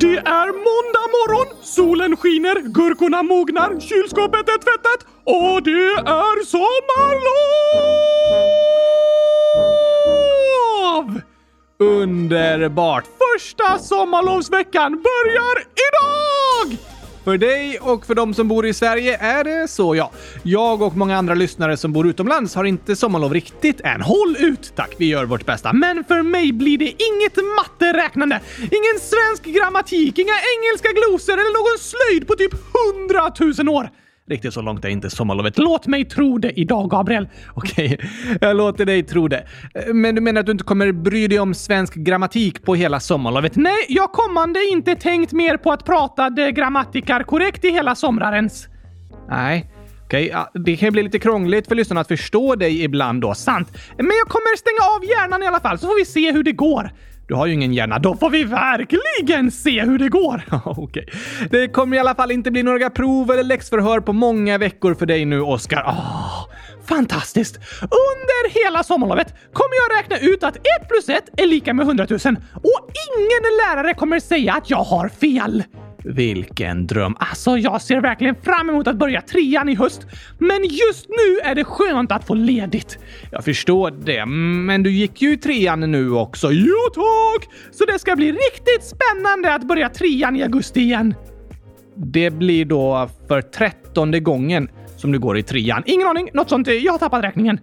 Det är måndag morgon, solen skiner, gurkorna mognar, kylskåpet är tvättat och det är sommarlov! Underbart! Första sommarlovsveckan börjar idag! För dig och för de som bor i Sverige är det så ja. Jag och många andra lyssnare som bor utomlands har inte sommarlov riktigt än. Håll ut tack, vi gör vårt bästa. Men för mig blir det inget matteräknande, ingen svensk grammatik, inga engelska glosor eller någon slöjd på typ hundratusen år. Riktigt så långt är inte sommarlovet. Låt mig tro det idag, Gabriel. Okej, jag låter dig tro det. Men du menar att du inte kommer bry dig om svensk grammatik på hela sommarlovet? Nej, jag kommande inte tänkt mer på att prata de grammatikar korrekt i hela somrarens. Nej. Okej, ja, det kan bli lite krångligt för lyssnarna att förstå dig ibland då. Sant. Men jag kommer stänga av hjärnan i alla fall, så får vi se hur det går. Du har ju ingen hjärna. Då får vi verkligen se hur det går. Okej. Okay. Det kommer i alla fall inte bli några prov eller läxförhör på många veckor för dig nu, Oskar. Oh, ah, fantastiskt! Under hela sommarlovet kommer jag räkna ut att 1 plus 1 är lika med 100 000 och ingen lärare kommer säga att jag har fel. Vilken dröm! Alltså, jag ser verkligen fram emot att börja trean i höst. Men just nu är det skönt att få ledigt. Jag förstår det, men du gick ju i trean nu också. Jo tack! Så det ska bli riktigt spännande att börja trean i augusti igen. Det blir då för trettonde gången som du går i trean. Ingen aning, något sånt. Jag har tappat räkningen.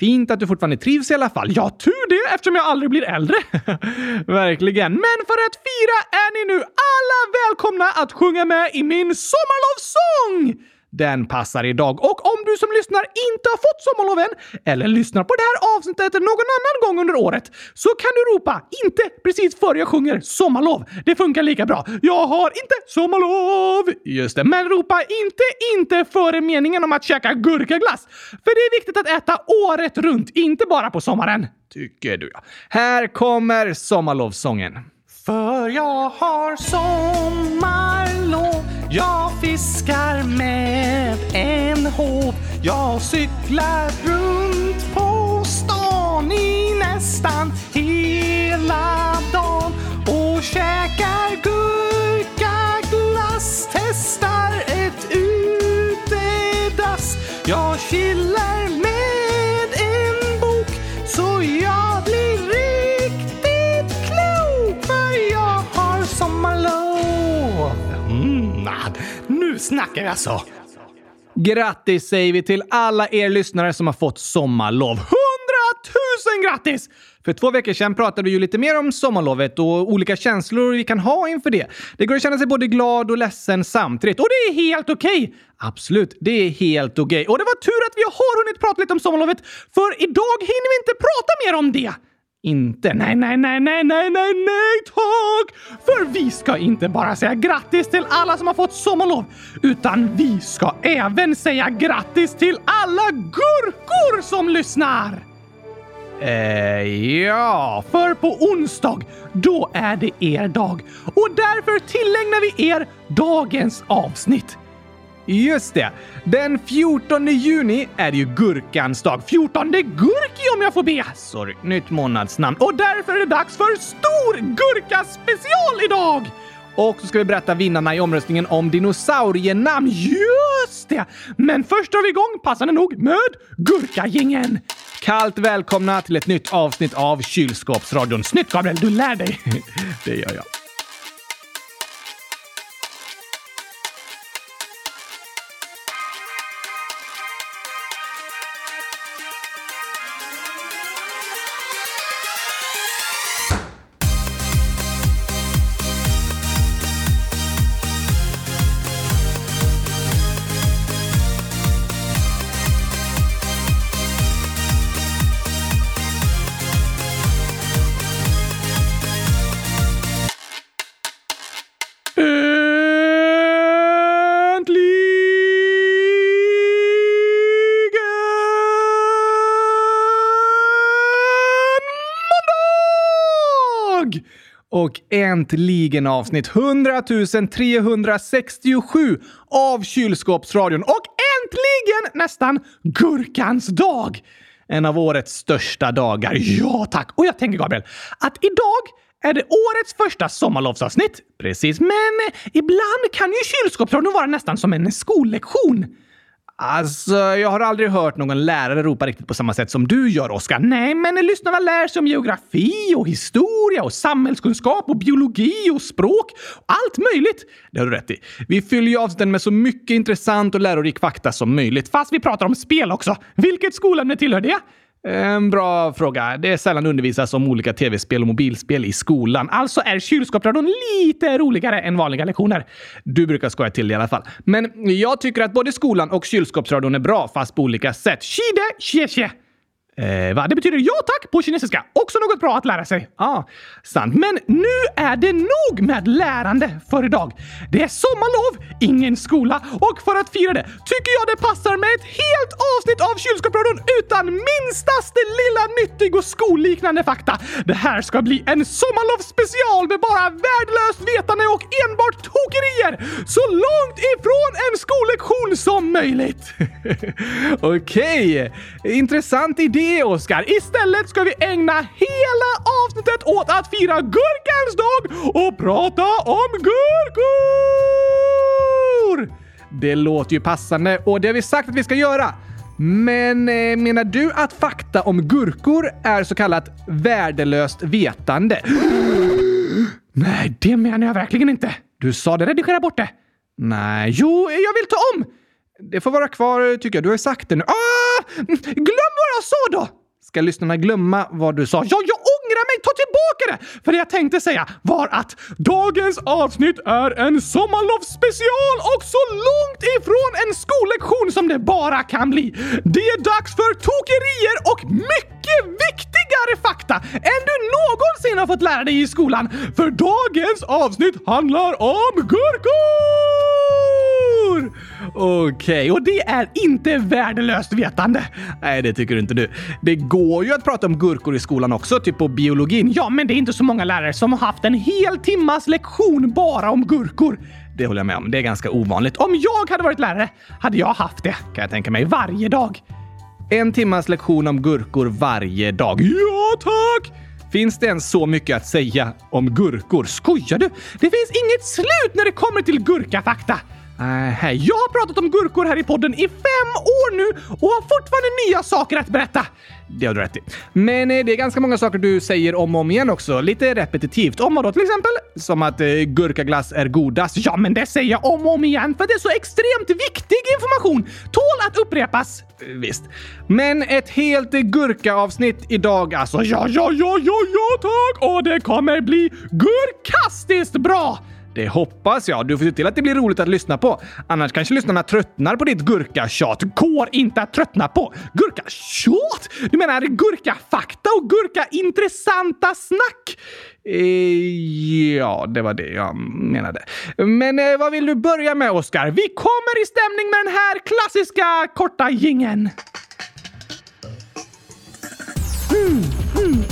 Fint att du fortfarande trivs i alla fall. Ja, tur det eftersom jag aldrig blir äldre. Verkligen. Men för att fira är ni nu alla välkomna att sjunga med i min sommarlovssång! Den passar idag. Och om du som lyssnar inte har fått sommarlov än, eller lyssnar på det här avsnittet någon annan gång under året, så kan du ropa inte precis före jag sjunger sommarlov. Det funkar lika bra. Jag har inte sommarlov! Just det, men ropa inte inte före meningen om att käka gurkaglass. För det är viktigt att äta året runt, inte bara på sommaren. Tycker du ja. Här kommer sommarlovssången. För jag har sommarlov jag fiskar med en håv. Jag cyklar runt på stan i nästan hela dagen och käkar guld. Snackar vi alltså! Grattis säger vi till alla er lyssnare som har fått sommarlov. Hundratusen grattis! För två veckor sedan pratade vi ju lite mer om sommarlovet och olika känslor vi kan ha inför det. Det går att känna sig både glad och ledsen samtidigt och det är helt okej. Okay. Absolut, det är helt okej. Okay. Och det var tur att vi har hunnit prata lite om sommarlovet, för idag hinner vi inte prata mer om det. Inte? Nej, nej, nej, nej, nej, nej, nej, tack! För vi ska inte bara säga grattis till alla som har fått sommarlov, utan vi ska även säga grattis till alla gurkor som lyssnar! Eh, ja, för på onsdag, då är det er dag och därför tillägnar vi er dagens avsnitt. Just det! Den 14 juni är det ju gurkans dag. 14 gurki om jag får be! Sorry, nytt månadsnamn. Och därför är det dags för stor gurka special idag! Och så ska vi berätta vinnarna i omröstningen om dinosaurienamn. Just det! Men först drar vi igång, passande nog, med Gurkagängen. Kallt välkomna till ett nytt avsnitt av Kylskåpsradion. Snyggt Gabriel, du lär dig. det gör jag. Och äntligen avsnitt 100 367 av Kylskåpsradion och äntligen nästan Gurkans dag! En av årets största dagar. Ja tack! Och jag tänker Gabriel, att idag är det årets första sommarlovsavsnitt. Precis, men ibland kan ju kylskåpsradion vara nästan som en skollektion. Alltså, jag har aldrig hört någon lärare ropa riktigt på samma sätt som du gör, Oskar. Nej, men lyssna vad lär sig om geografi och historia och samhällskunskap och biologi och språk. Allt möjligt! Det har du rätt i. Vi fyller ju avsnitten med så mycket intressant och lärorik fakta som möjligt, fast vi pratar om spel också. Vilket skolämne tillhör det? En bra fråga. Det är sällan undervisas om olika tv-spel och mobilspel i skolan. Alltså är kylskåpsradion lite roligare än vanliga lektioner. Du brukar skoja till det i alla fall. Men jag tycker att både skolan och kylskåpsradion är bra, fast på olika sätt. Shide, Tje tje! Eh, va? Det betyder ja tack på kinesiska. Också något bra att lära sig. Ja, ah, sant. Men nu är det nog med lärande för idag. Det är sommarlov, ingen skola och för att fira det tycker jag det passar med ett helt avsnitt av Kylskåpsradion utan minstaste lilla nyttig och skolliknande fakta. Det här ska bli en sommarlovsspecial med bara värdelöst vetande och enbart tokerier så långt ifrån en skollektion som möjligt. Okej, okay. intressant idé det, Oskar. Istället ska vi ägna hela avsnittet åt att fira gurkans dag och prata om gurkor! Det låter ju passande och det har vi sagt att vi ska göra. Men eh, menar du att fakta om gurkor är så kallat värdelöst vetande? Nej, det menar jag verkligen inte. Du sa det, redigera bort det. Nej, jo, jag vill ta om. Det får vara kvar tycker jag. Du har ju sagt det nu. Ah! Glöm vad jag sa då! Ska lyssnarna glömma vad du sa? Ja, jag ångrar mig! Ta tillbaka det! För det jag tänkte säga var att dagens avsnitt är en sommarlovsspecial och så långt ifrån en skollektion som det bara kan bli. Det är dags för tokerier och mycket viktigare fakta än du någonsin har fått lära dig i skolan. För dagens avsnitt handlar om gurkor! Okej, okay, och det är inte värdelöst vetande. Nej, det tycker inte du. Det går ju att prata om gurkor i skolan också, typ på biologin. Ja, men det är inte så många lärare som har haft en hel timmas lektion bara om gurkor. Det håller jag med om. Det är ganska ovanligt. Om jag hade varit lärare hade jag haft det, kan jag tänka mig, varje dag. En timmas lektion om gurkor varje dag. Ja, tack! Finns det ens så mycket att säga om gurkor? Skojar du? Det finns inget slut när det kommer till gurkafakta. Uh, jag har pratat om gurkor här i podden i fem år nu och har fortfarande nya saker att berätta. Det har du rätt i. Men eh, det är ganska många saker du säger om och om igen också. Lite repetitivt. Om vadå då till exempel? Som att eh, gurkaglass är godast. Ja, men det säger jag om och om igen för det är så extremt viktig information. Tål att upprepas. Eh, visst. Men ett helt eh, gurkaavsnitt idag alltså. Ja, ja, ja, ja, ja tack! Och det kommer bli gurkastiskt bra! Det hoppas jag. Du får se till att det blir roligt att lyssna på. Annars kanske lyssnarna tröttnar på ditt gurkatjat. Går inte att tröttna på. Gurkatjat? Du menar gurkafakta och gurkaintressanta snack? Eh, ja, det var det jag menade. Men eh, vad vill du börja med, Oskar? Vi kommer i stämning med den här klassiska korta gingen. Mm, mm,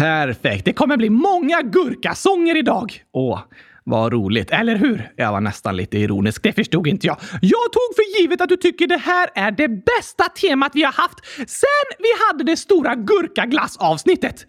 Perfekt! Det kommer bli många gurkasånger idag! Åh, vad roligt, eller hur? Jag var nästan lite ironisk, det förstod inte jag. Jag tog för givet att du tycker det här är det bästa temat vi har haft sen vi hade det stora gurkaglassavsnittet.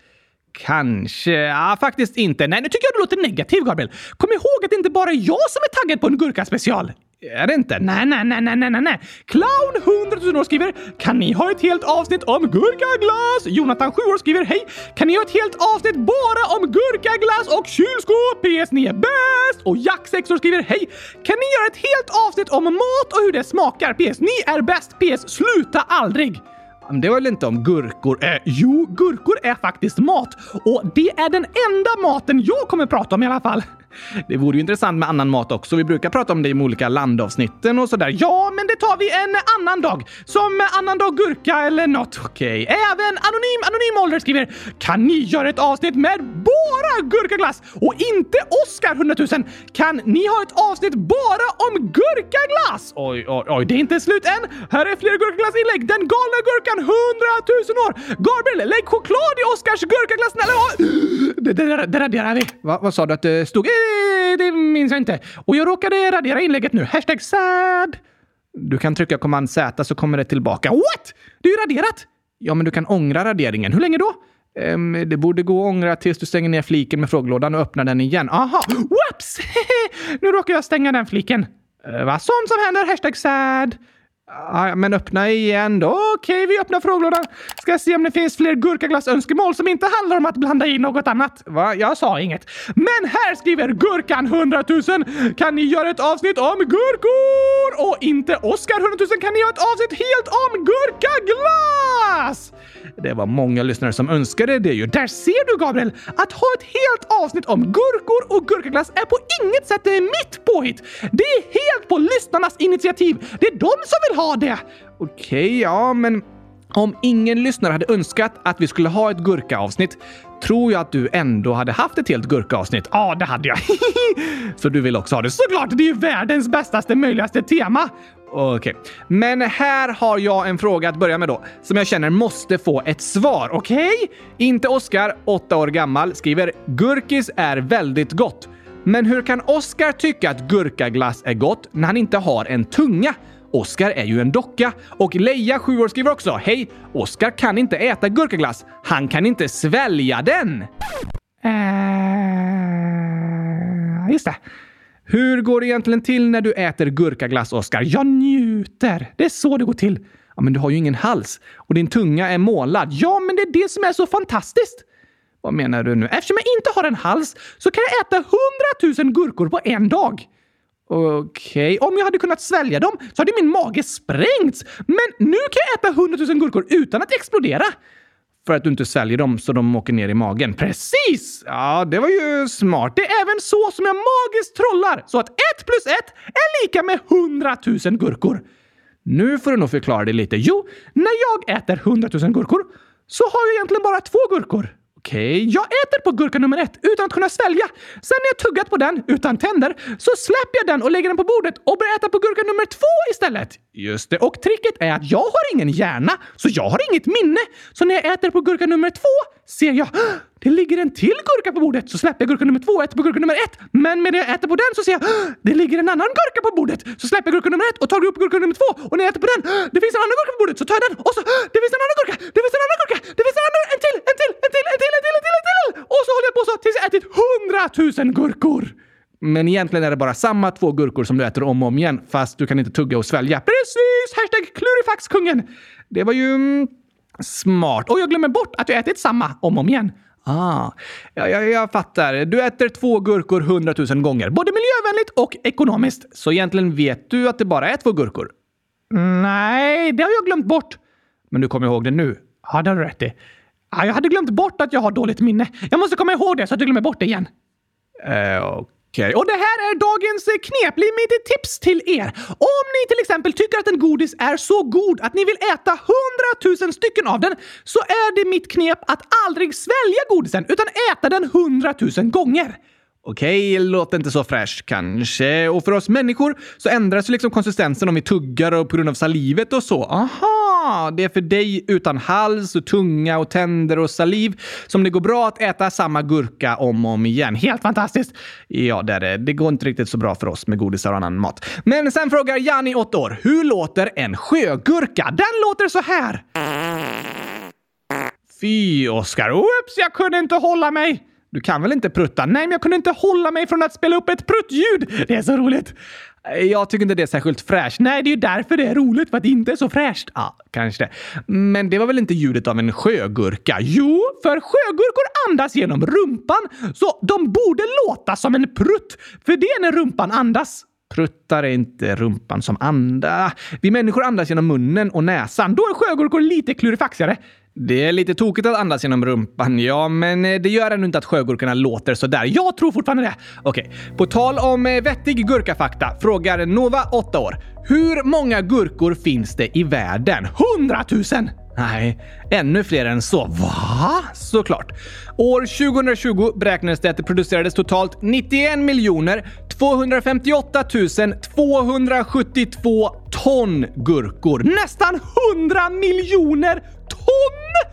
Kanske. Ja, faktiskt inte. Nej, nu tycker jag du låter negativ, Gabriel. Kom ihåg att det inte bara är jag som är taggad på en gurkaspecial. Är det inte? Nej, nej, nej, nej, nej, nej. Clown 100 000 år skriver “Kan ni ha ett helt avsnitt om gurkaglass?” Jonathan 7 år skriver “Hej! Kan ni ha ett helt avsnitt bara om gurkaglass och kylskåp? PS, ni är bäst!” Och Jack 6 år skriver “Hej! Kan ni göra ett helt avsnitt om mat och hur det smakar? PS, ni är bäst! PS, sluta aldrig!” Det var väl inte om gurkor? Eh, jo, gurkor är faktiskt mat. Och det är den enda maten jag kommer prata om i alla fall. Det vore ju intressant med annan mat också. Vi brukar prata om det i de olika landavsnitten och sådär. Ja, men det tar vi en annan dag. Som annandag gurka eller något. Okej. Okay. Även Anonym Anonym Ålder skriver Kan ni göra ett avsnitt med bara gurkaglass och inte Oscar 100 000? Kan ni ha ett avsnitt bara om gurkaglass? Oj, oj, oj, det är inte slut än. Här är fler gurkaglassinlägg. Den galna gurkan 100 000 år. Gabriel, lägg choklad i Oscars gurkaglass snälla. Det, det, det, det raderar vi. Va, vad sa du att det stod? Eh, det minns jag inte. Och jag råkade radera inlägget nu. Hashtag sad. Du kan trycka command Z så kommer det tillbaka. What? Det är ju raderat! Ja, men du kan ångra raderingen. Hur länge då? Um, det borde gå att ångra tills du stänger ner fliken med frågelådan och öppnar den igen. Aha! Whoops! nu råkar jag stänga den fliken. Uh, vad sånt som händer? Hashtag sad. Ah, men öppna igen då. Okej, vi öppnar frågelådan. Ska se om det finns fler gurkaglassönskemål som inte handlar om att blanda i något annat. Va? Jag sa inget. Men här skriver Gurkan 100 000. Kan ni göra ett avsnitt om gurkor? Och inte Oskar 100 000. Kan ni göra ett avsnitt helt om gurkaglass? Det var många lyssnare som önskade det ju. Där ser du Gabriel! Att ha ett helt avsnitt om gurkor och gurkaglass är på inget sätt mitt påhitt. Det är helt på lyssnarnas initiativ. Det är de som vill ha det. Okej, okay, ja, men om ingen lyssnare hade önskat att vi skulle ha ett gurkaavsnitt tror jag att du ändå hade haft ett helt gurkaavsnitt. Ja, det hade jag. Så du vill också ha det? Såklart! Det är ju världens bästaste möjligaste tema. Okej, okay. men här har jag en fråga att börja med då, som jag känner måste få ett svar. Okej? Okay? Inte Oskar, åtta år gammal, skriver “Gurkis är väldigt gott”. Men hur kan Oskar tycka att gurkaglass är gott när han inte har en tunga? Oskar är ju en docka. Och Leia, 7 år, skriver också “Hej! Oskar kan inte äta gurkaglass. Han kan inte svälja den!” uh, Just det. Hur går det egentligen till när du äter gurkaglass, Oskar? Jag njuter. Det är så det går till. Ja, men du har ju ingen hals och din tunga är målad. Ja, men det är det som är så fantastiskt. Vad menar du nu? Eftersom jag inte har en hals så kan jag äta hundratusen gurkor på en dag. Okej, okay. om jag hade kunnat svälja dem så hade min mage sprängts. Men nu kan jag äta hundratusen gurkor utan att explodera. För att du inte sväljer dem så de åker ner i magen. Precis! Ja, det var ju smart. Det är även så som jag magiskt trollar så att ett plus ett är lika med hundratusen gurkor. Nu får du nog förklara det lite. Jo, när jag äter hundratusen gurkor så har jag egentligen bara två gurkor. Okej, okay. jag äter på gurka nummer ett utan att kunna svälja. Sen när jag tuggat på den utan tänder så släpper jag den och lägger den på bordet och börjar äta på gurka nummer två istället. Just det, och tricket är att jag har ingen hjärna, så jag har inget minne. Så när jag äter på gurka nummer två ser jag det ligger en till gurka på bordet. Så släpper jag gurka nummer två och äter på gurka nummer ett. Men medan jag äter på den så ser jag det ligger en annan gurka på bordet. Så släpper jag gurka nummer ett och tar upp gurka nummer två. Och när jag äter på den, det finns en annan gurka på bordet. Så tar jag den och så det finns en annan gurka. Det finns en annan gurka. Det finns en annan, en till, en till, en till, en till, en till, en till, en till. Och så håller jag på så tills jag ätit hundratusen gurkor. Men egentligen är det bara samma två gurkor som du äter om och om igen, fast du kan inte tugga och svälja. Precis! Hashtag klurifaxkungen! Det var ju mm, smart. Och jag glömmer bort att jag ätit samma om och om igen. Ah, ja, jag, jag fattar. Du äter två gurkor hundratusen gånger, både miljövänligt och ekonomiskt. Så egentligen vet du att det bara är två gurkor? Nej, det har jag glömt bort. Men du kommer ihåg det nu? Ja, det har du rätt i. Jag hade glömt bort att jag har dåligt minne. Jag måste komma ihåg det så att jag glömmer bort det igen. Eh, Okej, och det här är dagens eh, knep. Mitt tips till er. Om ni till exempel tycker att en godis är så god att ni vill äta hundratusen stycken av den så är det mitt knep att aldrig svälja godisen utan äta den hundratusen gånger. Okej, okay, låter inte så fräscht kanske. Och för oss människor så ändras ju liksom konsistensen om vi tuggar och på grund av salivet och så. Aha, det är för dig utan hals och tunga och tänder och saliv som det går bra att äta samma gurka om och om igen. Helt fantastiskt! Ja, det är det. Det går inte riktigt så bra för oss med godisar och annan mat. Men sen frågar Janni, 8 år, hur låter en sjögurka? Den låter så här. Fy, Oskar. Oops, jag kunde inte hålla mig. Du kan väl inte prutta? Nej, men jag kunde inte hålla mig från att spela upp ett pruttljud. Det är så roligt. Jag tycker inte det är särskilt fräscht. Nej, det är ju därför det är roligt, för att det inte är så fräscht. Ja, kanske det. Men det var väl inte ljudet av en sjögurka? Jo, för sjögurkor andas genom rumpan, så de borde låta som en prutt. För det är när rumpan andas. Pruttar är inte rumpan som andas. Vi människor andas genom munnen och näsan. Då är sjögurkor lite klurifaxigare. Det är lite tokigt att andas genom rumpan, ja, men eh, det gör ändå inte att sjögurkorna låter sådär. Jag tror fortfarande det. Okej, på tal om eh, vettig gurkafakta frågar Nova, 8 år. Hur många gurkor finns det i världen? 100 000! Nej, ännu fler än så. Va? Såklart. År 2020 beräknades det att det producerades totalt 91 miljoner 258 272 ton gurkor. Nästan 100 miljoner ton!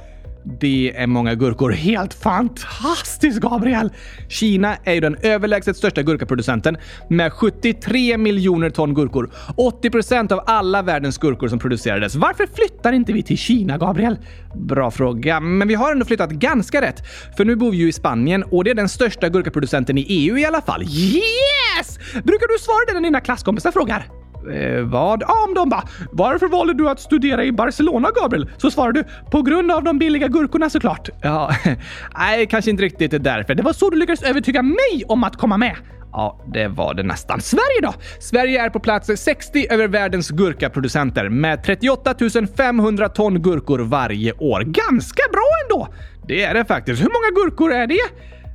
Det är många gurkor. Helt fantastiskt, Gabriel! Kina är ju den överlägset största gurkaproducenten med 73 miljoner ton gurkor. 80 procent av alla världens gurkor som producerades. Varför flyttar inte vi till Kina, Gabriel? Bra fråga, men vi har ändå flyttat ganska rätt. För nu bor vi ju i Spanien och det är den största gurkaproducenten i EU i alla fall. Yes! Brukar du svara det när dina klasskompisar frågar? Eh, vad? Ja, om de bara “Varför valde du att studera i Barcelona, Gabriel?” Så svarar du “På grund av de billiga gurkorna såklart”. Ja, nej, kanske inte riktigt därför. Det var så du lyckades övertyga mig om att komma med. Ja, det var det nästan. Sverige då? Sverige är på plats 60 över världens gurkaproducenter med 38 500 ton gurkor varje år. Ganska bra ändå! Det är det faktiskt. Hur många gurkor är det?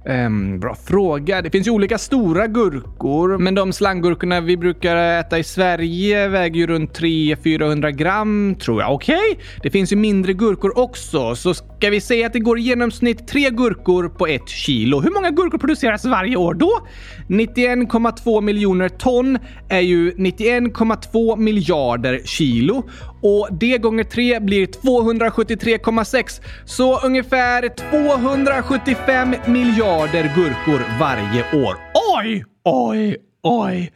Um, bra fråga. Det finns ju olika stora gurkor, men de slanggurkorna vi brukar äta i Sverige väger ju runt 300-400 gram, tror jag. Okej? Okay? Det finns ju mindre gurkor också, så ska vi säga att det går i genomsnitt tre gurkor på ett kilo. Hur många gurkor produceras varje år då? 91,2 miljoner ton är ju 91,2 miljarder kilo och det gånger 3 blir 273,6. Så ungefär 275 miljarder gurkor varje år. Oj, oj, oj!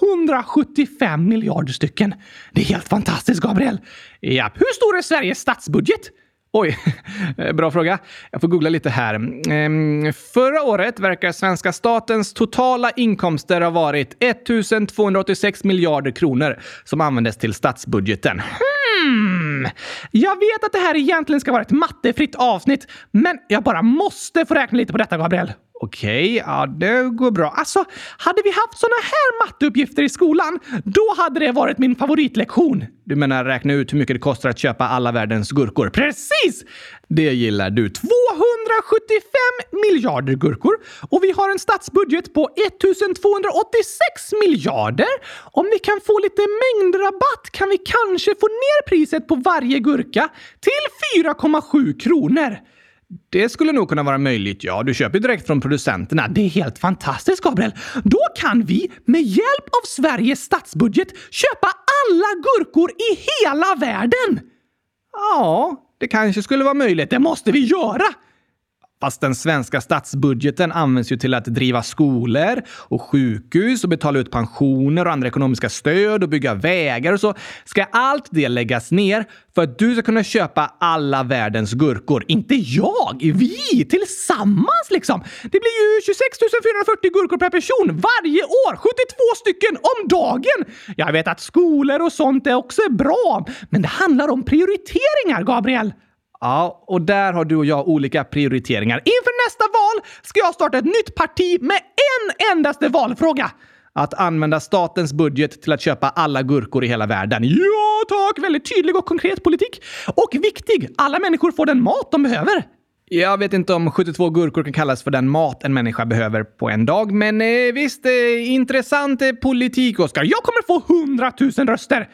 275 miljarder stycken. Det är helt fantastiskt, Gabriel. Ja, hur stor är Sveriges statsbudget? Oj, eh, bra fråga. Jag får googla lite här. Ehm, förra året verkar svenska statens totala inkomster ha varit 1286 miljarder kronor som användes till statsbudgeten. Hmm. Jag vet att det här egentligen ska vara ett mattefritt avsnitt, men jag bara måste få räkna lite på detta, Gabriel. Okej, okay, ja det går bra. Alltså, hade vi haft såna här matteuppgifter i skolan, då hade det varit min favoritlektion. Du menar räkna ut hur mycket det kostar att köpa alla världens gurkor? Precis! Det gillar du. 275 miljarder gurkor och vi har en statsbudget på 1286 miljarder. Om vi kan få lite mängdrabatt kan vi kanske få ner priset på varje gurka till 4,7 kronor. Det skulle nog kunna vara möjligt, ja. Du köper direkt från producenterna. Det är helt fantastiskt, Gabriel. Då kan vi med hjälp av Sveriges statsbudget köpa alla gurkor i hela världen! Ja, det kanske skulle vara möjligt. Det måste vi göra! Fast den svenska statsbudgeten används ju till att driva skolor och sjukhus och betala ut pensioner och andra ekonomiska stöd och bygga vägar och så. Ska allt det läggas ner för att du ska kunna köpa alla världens gurkor? Inte jag! Vi! Tillsammans liksom! Det blir ju 26 440 gurkor per person varje år! 72 stycken om dagen! Jag vet att skolor och sånt är också bra, men det handlar om prioriteringar, Gabriel. Ja, och där har du och jag olika prioriteringar. Inför nästa val ska jag starta ett nytt parti med en endaste valfråga. Att använda statens budget till att köpa alla gurkor i hela världen. Ja, tack! Väldigt tydlig och konkret politik. Och viktig! Alla människor får den mat de behöver. Jag vet inte om 72 gurkor kan kallas för den mat en människa behöver på en dag, men eh, visst, eh, intressant eh, politik, Oskar. Jag kommer få 100 000 röster!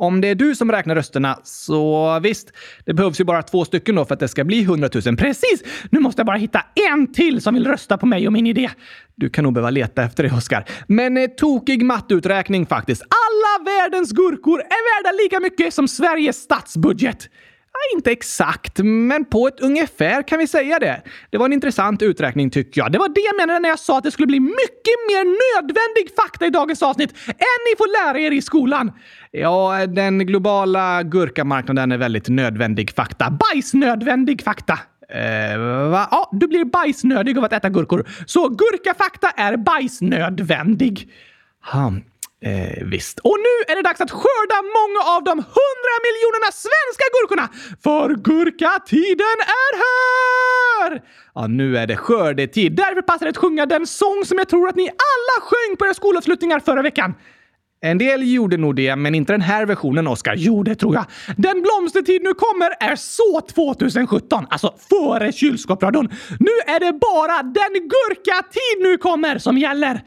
Om det är du som räknar rösterna, så visst, det behövs ju bara två stycken då för att det ska bli 100 000. Precis! Nu måste jag bara hitta en till som vill rösta på mig och min idé. Du kan nog behöva leta efter det, Oskar. Men eh, tokig matteuträkning faktiskt. Alla världens gurkor är värda lika mycket som Sveriges statsbudget. Inte exakt, men på ett ungefär kan vi säga det. Det var en intressant uträkning tycker jag. Det var det jag menade när jag sa att det skulle bli mycket mer nödvändig fakta i dagens avsnitt än ni får lära er i skolan. Ja, den globala gurkamarknaden är väldigt nödvändig fakta. Bajsnödvändig fakta. Eh, va? Ja, du blir bajsnödig av att äta gurkor. Så gurkafakta är bajsnödvändig. Hmm. Eh, visst. Och nu är det dags att skörda många av de hundra miljonerna svenska gurkorna! För gurkatiden är här! Ja, nu är det skördetid. Därför passar det att sjunga den sång som jag tror att ni alla sjöng på era skolavslutningar förra veckan. En del gjorde nog det, men inte den här versionen, Oskar. Jo, det tror jag. Den blomstertid nu kommer är så 2017, alltså före kylskåpsradion. Nu är det bara den gurkatid nu kommer som gäller.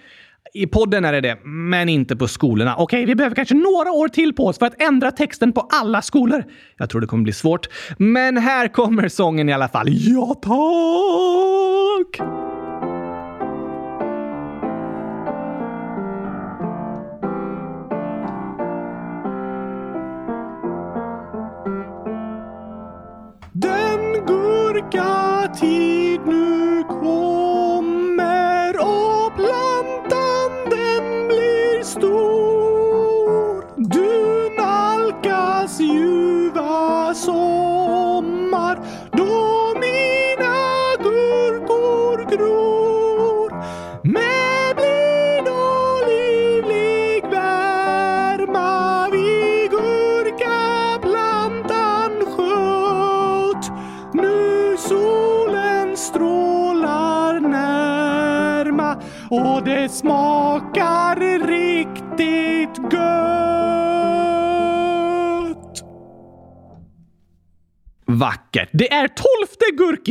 I podden är det det, men inte på skolorna. Okej, okay, vi behöver kanske några år till på oss för att ändra texten på alla skolor. Jag tror det kommer bli svårt. Men här kommer sången i alla fall. Ja, tack!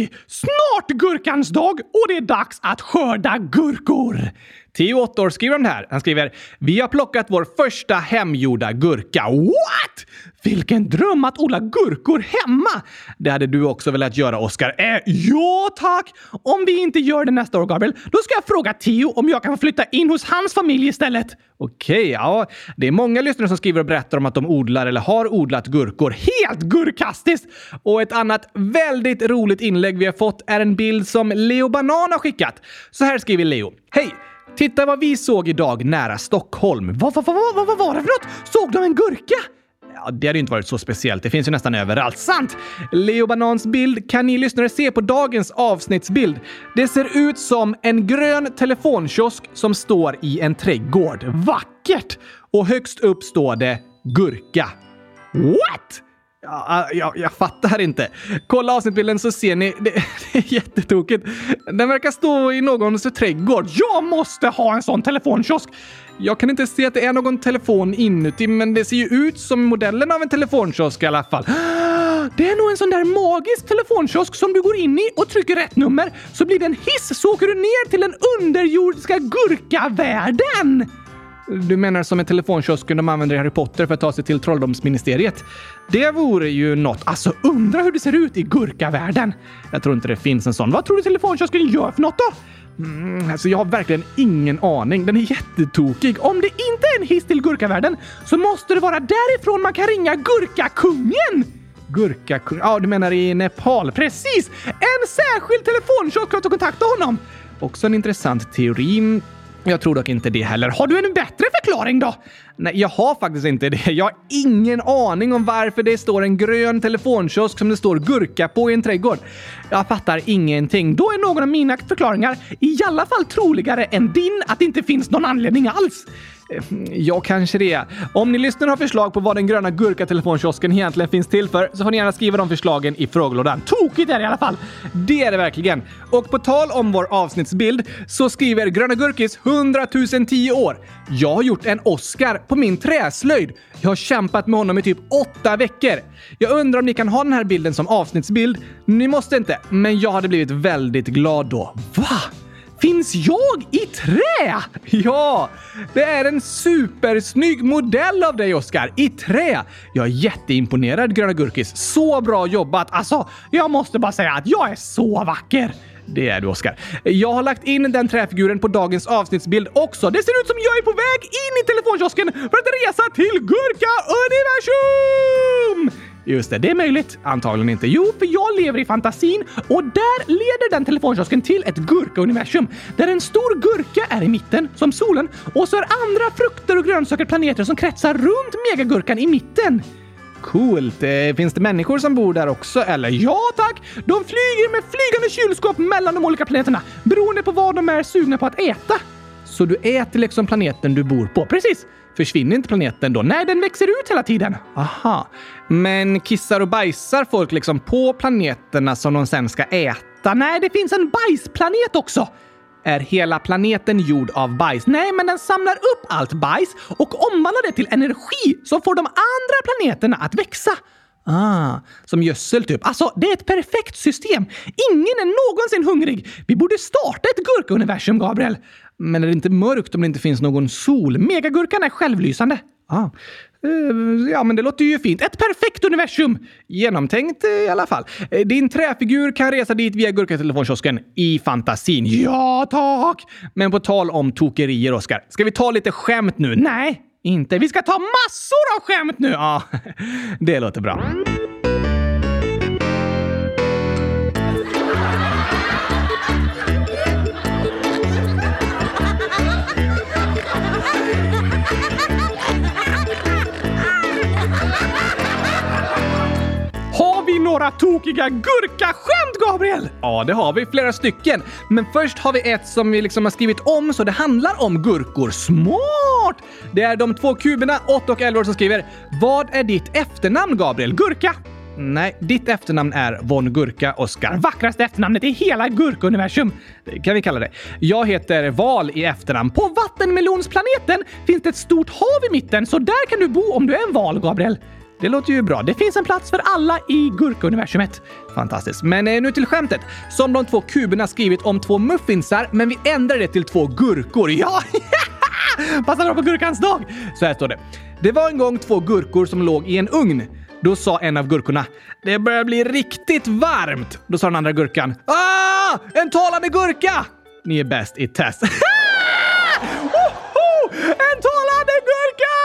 Tolfte snart gurkans dag och det är dags att skörda gurkor. Theo år skriver om det här. Han skriver “Vi har plockat vår första hemgjorda gurka. What? Vilken dröm att odla gurkor hemma! Det hade du också velat göra, Oskar. Eh, ja tack! Om vi inte gör det nästa år, Gabriel, då ska jag fråga Theo om jag kan få flytta in hos hans familj istället. Okej, ja. Det är många lyssnare som skriver och berättar om att de odlar eller har odlat gurkor. Helt gurkastiskt! Och ett annat väldigt roligt inlägg vi har fått är en bild som Leo Banan har skickat. Så här skriver Leo. Hej! Titta vad vi såg idag nära Stockholm. Vad, vad, vad, vad, vad var det för något? Såg de en gurka? Ja, det hade ju inte varit så speciellt. Det finns ju nästan överallt. Sant! Leo Banans bild kan ni lyssnare se på dagens avsnittsbild. Det ser ut som en grön telefonkiosk som står i en trädgård. Vackert! Och högst upp står det gurka. What? Ja, jag, jag fattar inte. Kolla avsnittbilden så ser ni. Det, det är jättetokigt. Den verkar stå i någons trädgård. Jag måste ha en sån telefonkiosk! Jag kan inte se att det är någon telefon inuti, men det ser ju ut som modellen av en telefonkiosk i alla fall. Det är nog en sån där magisk telefonkiosk som du går in i och trycker rätt nummer så blir det en hiss så åker du ner till den underjordiska gurkavärlden. Du menar som en telefonkiosken de använder i Harry Potter för att ta sig till trolldomsministeriet? Det vore ju något. Alltså, undra hur det ser ut i gurkavärlden. Jag tror inte det finns en sån. Vad tror du telefonkiosken gör för något då? Mm, alltså jag har verkligen ingen aning. Den är jättetokig. Om det inte är en hiss till gurkavärlden så måste det vara därifrån man kan ringa Gurkakungen! Gurkakungen? Ja, du menar i Nepal? Precis! En särskild telefonkiosk för att kontakta honom. Också en intressant teori. Jag tror dock inte det heller. Har du en bättre förklaring då? Nej, jag har faktiskt inte det. Jag har ingen aning om varför det står en grön telefonkiosk som det står gurka på i en trädgård. Jag fattar ingenting. Då är någon av mina förklaringar i alla fall troligare än din att det inte finns någon anledning alls. Ja, kanske det. Om ni lyssnar och har förslag på vad den gröna gurkatelefonkiosken egentligen finns till för så får ni gärna skriva de förslagen i frågelådan. Tokigt är det i alla fall! Det är det verkligen. Och på tal om vår avsnittsbild så skriver Gröna Gurkis 100 010 år. Jag har gjort en Oscar på min träslöjd. Jag har kämpat med honom i typ åtta veckor. Jag undrar om ni kan ha den här bilden som avsnittsbild. Ni måste inte, men jag hade blivit väldigt glad då. Va? Finns jag i trä? Ja, det är en supersnygg modell av dig, Oskar. I trä. Jag är jätteimponerad, Gröna Gurkis. Så bra jobbat! Alltså, jag måste bara säga att jag är så vacker. Det är du, Oskar. Jag har lagt in den träfiguren på dagens avsnittsbild också. Det ser ut som jag är på väg in i telefonkiosken för att resa till Gurka-universum! Just det, det är möjligt. Antagligen inte. Jo, för jag lever i fantasin och där leder den telefonkiosken till ett gurka-universum där en stor gurka är i mitten, som solen, och så är andra frukter och grönsaker planeter som kretsar runt megagurkan i mitten. Coolt. Eh, finns det människor som bor där också, eller? Ja, tack! De flyger med flygande kylskåp mellan de olika planeterna beroende på vad de är sugna på att äta. Så du äter liksom planeten du bor på? Precis! Försvinner inte planeten då? Nej, den växer ut hela tiden. Aha. Men kissar och bajsar folk liksom på planeterna som de sen ska äta? Nej, det finns en bajsplanet också. Är hela planeten gjord av bajs? Nej, men den samlar upp allt bajs och omvandlar det till energi som får de andra planeterna att växa. Ah, som gödsel typ. Alltså, det är ett perfekt system. Ingen är någonsin hungrig. Vi borde starta ett gurkuniversum, Gabriel. Men är det inte mörkt om det inte finns någon sol? Megagurkan är självlysande. Ah. Uh, Ja, men det låter ju fint. Ett perfekt universum! Genomtänkt eh, i alla fall. Eh, din träfigur kan resa dit via gurkatelefonkiosken i fantasin. Ja, tack! Men på tal om tokerier, Oskar. Ska vi ta lite skämt nu? Nej, inte. Vi ska ta massor av skämt nu! Ja, det låter bra. Tokiga gurkaskämt, Gabriel! Ja, det har vi. Flera stycken. Men först har vi ett som vi liksom har skrivit om så det handlar om gurkor. Smart! Det är de två kuberna, 8 och 11 år, som skriver “Vad är ditt efternamn, Gabriel? Gurka?” Nej, ditt efternamn är Von Gurka Oskar. Vackraste efternamnet i hela gurkuniversum. Kan vi kalla det. Jag heter Val i efternamn. På vattenmelonsplaneten finns det ett stort hav i mitten, så där kan du bo om du är en val, Gabriel. Det låter ju bra. Det finns en plats för alla i gurkauniversumet. Fantastiskt. Men eh, nu till skämtet. Som de två kuberna skrivit om två muffinsar, men vi ändrar det till två gurkor. Ja! Passar bra på gurkans dag! Så här står det. Det var en gång två gurkor som låg i en ugn. Då sa en av gurkorna “Det börjar bli riktigt varmt”. Då sa den andra gurkan “Ah! En talande gurka!” Ni är bäst i test. en talande gurka!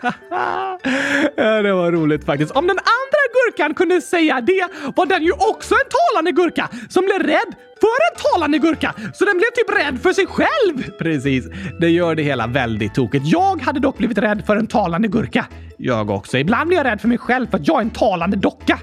ja, det var roligt faktiskt. Om den andra gurkan kunde säga det var den ju också en talande gurka som blev rädd för en talande gurka. Så den blev typ rädd för sig själv. Precis. Det gör det hela väldigt tokigt. Jag hade dock blivit rädd för en talande gurka. Jag också. Ibland blir jag rädd för mig själv för att jag är en talande docka.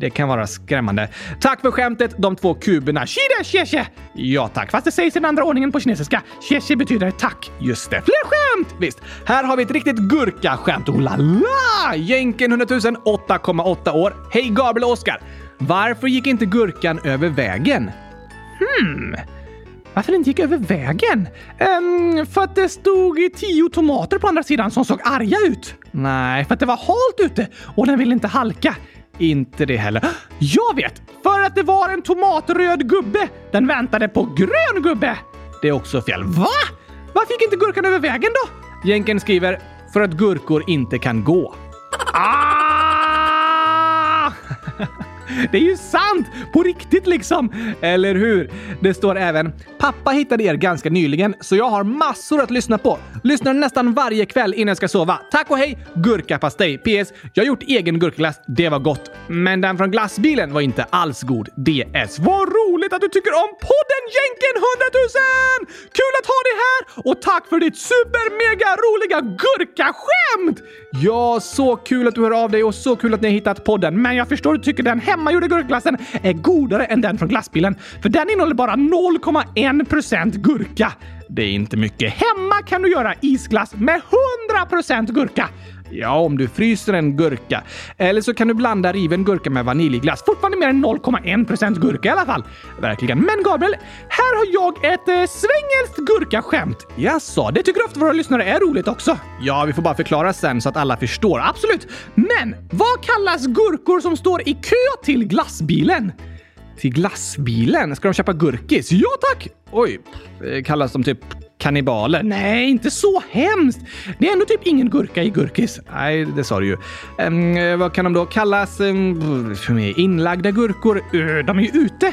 Det kan vara skrämmande. Tack för skämtet, de två kuberna. Shide xie Ja tack, fast det sägs i den andra ordningen på kinesiska. Xie betyder tack. Just det. Fler skämt! Visst. Här har vi ett riktigt gurka-skämt. Oh la la! Jänken 100 000, 8,8 år. Hej Gabriel och Oskar! Varför gick inte gurkan över vägen? Hmm. Varför den inte gick över vägen? Um, för att det stod tio tomater på andra sidan som såg arga ut. Nej, för att det var halt ute och den ville inte halka. Inte det heller. Jag vet! För att det var en tomatröd gubbe. Den väntade på grön gubbe. Det är också fel. Va? Varför gick inte gurkan över vägen då? Jänken skriver för att gurkor inte kan gå. Ah! Det är ju sant! På riktigt liksom! Eller hur? Det står även “Pappa hittade er ganska nyligen, så jag har massor att lyssna på. Lyssnar nästan varje kväll innan jag ska sova. Tack och hej! Gurkapastej. PS. Jag har gjort egen gurkglass. Det var gott. Men den från glassbilen var inte alls god. DS. Vad roligt att du tycker om podden Jänken 100 000! Kul att ha dig här! Och tack för ditt super-mega roliga gurkaskämt! Ja, så kul att du hör av dig och så kul att ni har hittat podden. Men jag förstår att du tycker den hemmagjorda gurkglassen är godare än den från glassbilen. För den innehåller bara 0,1% gurka. Det är inte mycket. Hemma kan du göra isglass med 100% gurka. Ja, om du fryser en gurka. Eller så kan du blanda riven gurka med vaniljglass. Fortfarande mer än 0,1% gurka i alla fall. Verkligen. Men Gabriel, här har jag ett eh, svengelskt gurkaskämt. Jaså, det tycker ofta våra lyssnare är roligt också. Ja, vi får bara förklara sen så att alla förstår. Absolut. Men vad kallas gurkor som står i kö till glassbilen? Till glassbilen? Ska de köpa gurkis? Ja tack! Oj, eh, kallas de typ kannibaler? Nej, inte så hemskt. Det är ändå typ ingen gurka i gurkis. Nej, det sa du ju. Um, vad kan de då kallas? Um, inlagda gurkor? Uh, de är ju ute.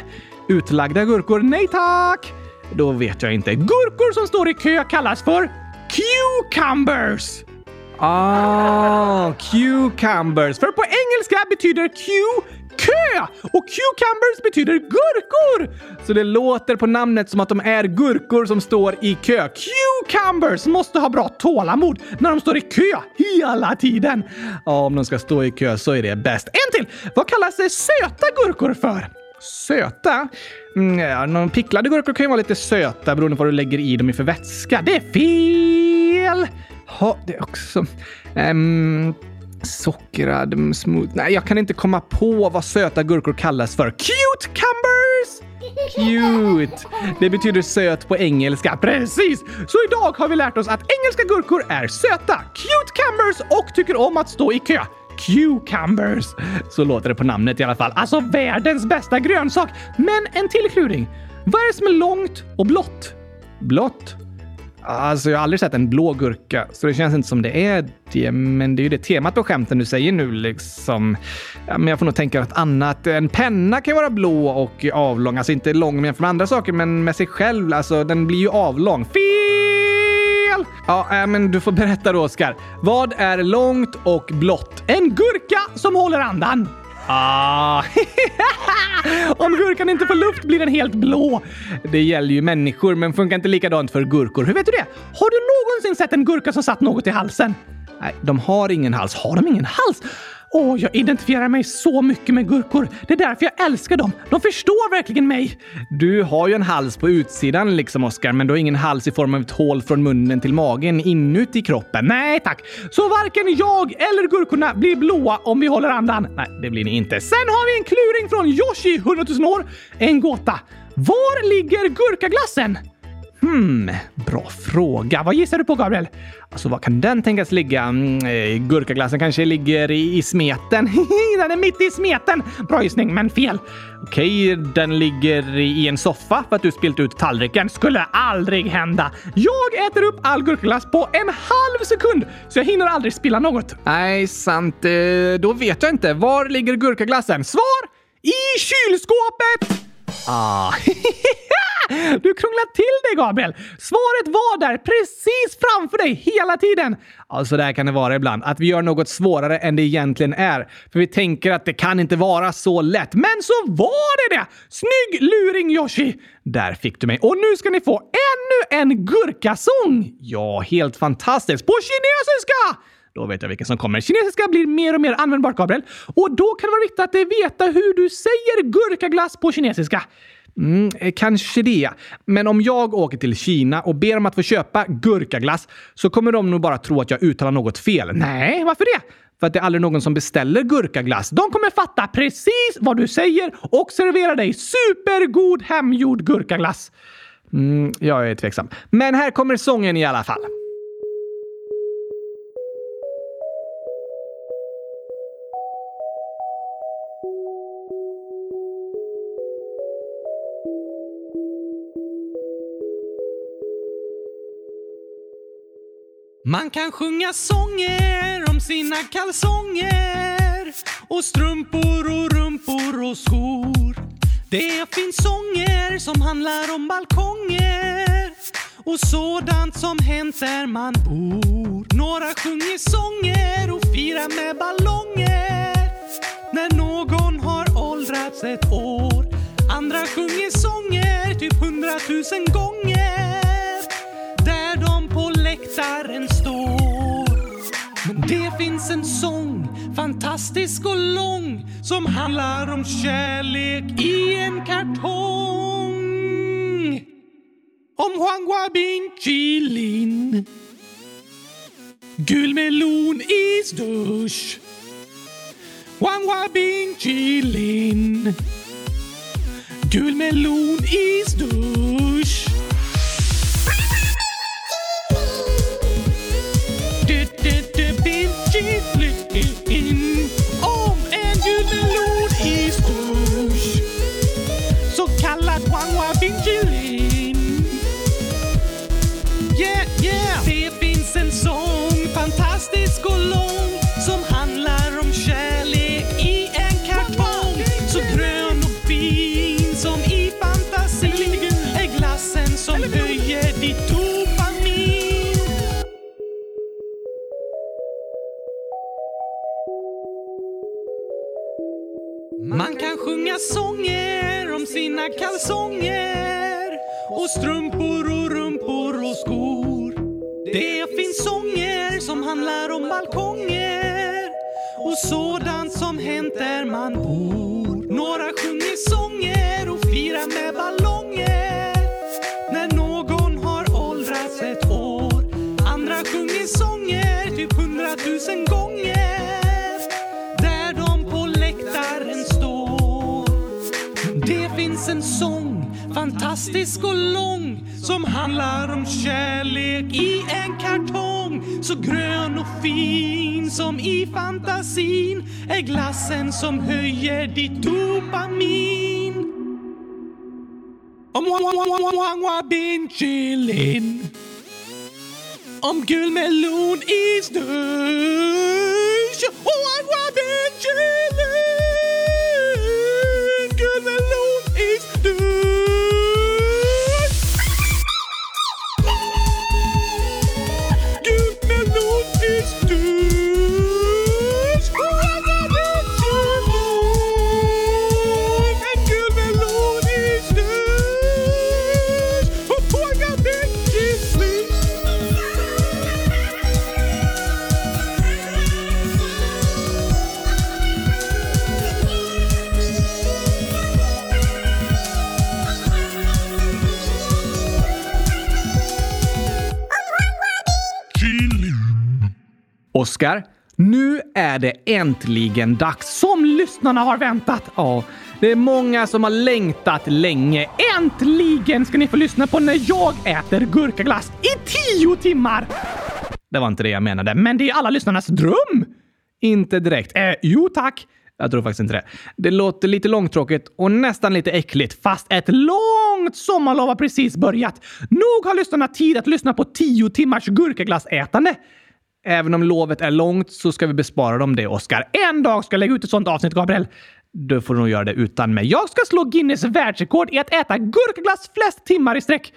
Utlagda gurkor? Nej tack! Då vet jag inte. Gurkor som står i kö kallas för cucumbers. Ah, cucumbers. För på engelska betyder Q kö! Och cucumbers betyder gurkor! Så det låter på namnet som att de är gurkor som står i kö. Cucumbers måste ha bra tålamod när de står i kö hela tiden. Ja, om de ska stå i kö så är det bäst. En till! Vad kallas det söta gurkor för? Söta? Mm, ja, picklade gurkor kan ju vara lite söta beroende på vad du lägger i dem i för vätska. Det är fel! Ja, det är också... Um, Sockrad mm, smooth... Nej, jag kan inte komma på vad söta gurkor kallas för. Cute cumbers! Cute! Det betyder söt på engelska. Precis! Så idag har vi lärt oss att engelska gurkor är söta, cute cumbers och tycker om att stå i kö. Cucumbers! Så låter det på namnet i alla fall. Alltså världens bästa grönsak. Men en till kluring. Vad är det som är långt och blått? Blått? Alltså, jag har aldrig sett en blå gurka, så det känns inte som det är det. Men det är ju det temat på skämten du säger nu liksom. Ja, men jag får nog tänka något annat. En penna kan ju vara blå och avlång. Alltså inte lång med andra saker, men med sig själv. Alltså, den blir ju avlång. Fel! Ja, äh, men du får berätta då, Oskar. Vad är långt och blått? En gurka som håller andan. Ah. Om gurkan inte får luft blir den helt blå. Det gäller ju människor, men funkar inte likadant för gurkor. Hur vet du det? Har du någonsin sett en gurka som satt något i halsen? Nej, de har ingen hals. Har de ingen hals? Åh, jag identifierar mig så mycket med gurkor. Det är därför jag älskar dem. De förstår verkligen mig. Du har ju en hals på utsidan liksom, Oskar, men du har ingen hals i form av ett hål från munnen till magen inuti kroppen. Nej tack. Så varken jag eller gurkorna blir blåa om vi håller andan. Nej, det blir ni inte. Sen har vi en kluring från Yoshi, 100 000 år. En gåta. Var ligger gurkaglassen? Hmm, bra fråga. Vad gissar du på, Gabriel? Alltså, var kan den tänkas ligga? Mm, eh, gurkaglassen kanske ligger i, i smeten? den är mitt i smeten! Bra gissning, men fel. Okej, den ligger i en soffa för att du spilt ut tallriken. Skulle aldrig hända. Jag äter upp all gurkaglass på en halv sekund, så jag hinner aldrig spilla något. Nej, sant. Eh, då vet jag inte. Var ligger gurkaglassen? Svar! I kylskåpet! Ah. Du krånglar till dig, Gabriel! Svaret var där precis framför dig hela tiden. Alltså, ja, så där kan det vara ibland. Att vi gör något svårare än det egentligen är. För vi tänker att det kan inte vara så lätt. Men så var det det! Snygg luring, Yoshi! Där fick du mig. Och nu ska ni få ännu en gurkasång! Ja, helt fantastiskt. På kinesiska! Då vet jag vilken som kommer. Kinesiska blir mer och mer användbart, Gabriel. Och då kan det vara viktigt att veta hur du säger gurkaglass på kinesiska. Mm, eh, kanske det. Men om jag åker till Kina och ber om att få köpa gurkaglass så kommer de nog bara tro att jag uttalar något fel. Nej, varför det? För att det är aldrig någon som beställer gurkaglass. De kommer fatta precis vad du säger och servera dig supergod hemgjord gurkaglass. Mm, jag är tveksam. Men här kommer sången i alla fall. Man kan sjunga sånger om sina kalsonger och strumpor och rumpor och skor. Det finns sånger som handlar om balkonger och sådant som hänt där man bor. Några sjunger sånger och firar med ballonger när någon har åldrats ett år. Andra sjunger sånger typ hundratusen gånger gitarren står. Men det finns en sång, fantastisk och lång, som handlar om kärlek i en kartong. Om Juan Guabin Chilin. Gul melon isdusch. Juan Guabin Chilin. Gul melon isdusch. dusch. Och sådant som hänt där man bor. Några sjunger sånger och firar med ballonger när någon har åldrats ett år. Andra sjunger sånger typ hundratusen gånger där de på läktaren står. Det finns en sång fantastisk och lång som handlar om kärlek i en kartong. Så grön och fin som i fantasin är glassen som höjer ditt dopamin. Om bin chilin. Om gul melon i dusch Wangwa bin chilin. Oskar, nu är det äntligen dags. Som lyssnarna har väntat. Ja, det är många som har längtat länge. Äntligen ska ni få lyssna på när jag äter gurkaglass i tio timmar! Det var inte det jag menade. Men det är alla lyssnarnas dröm! Inte direkt. Eh, jo tack. Jag tror faktiskt inte det. Det låter lite långtråkigt och nästan lite äckligt, fast ett långt sommarlov har precis börjat. Nog har lyssnarna tid att lyssna på tio timmars gurkaglassätande. Även om lovet är långt så ska vi bespara dem det, Oskar. En dag ska jag lägga ut ett sånt avsnitt, Gabriel. Du får nog göra det utan mig. Jag ska slå Guinness världsrekord i att äta gurkaglass flest timmar i sträck.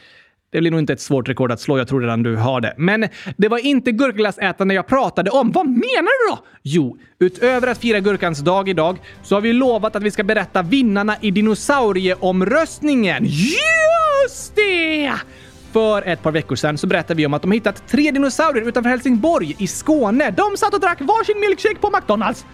Det blir nog inte ett svårt rekord att slå. Jag tror redan du har det. Men det var inte gurkaglassätande jag pratade om. Vad menar du då? Jo, utöver att fira gurkans dag idag så har vi lovat att vi ska berätta vinnarna i dinosaurieomröstningen. Just det! För ett par veckor sedan så berättade vi om att de hittat tre dinosaurier utanför Helsingborg i Skåne. De satt och drack varsin milkshake på McDonalds.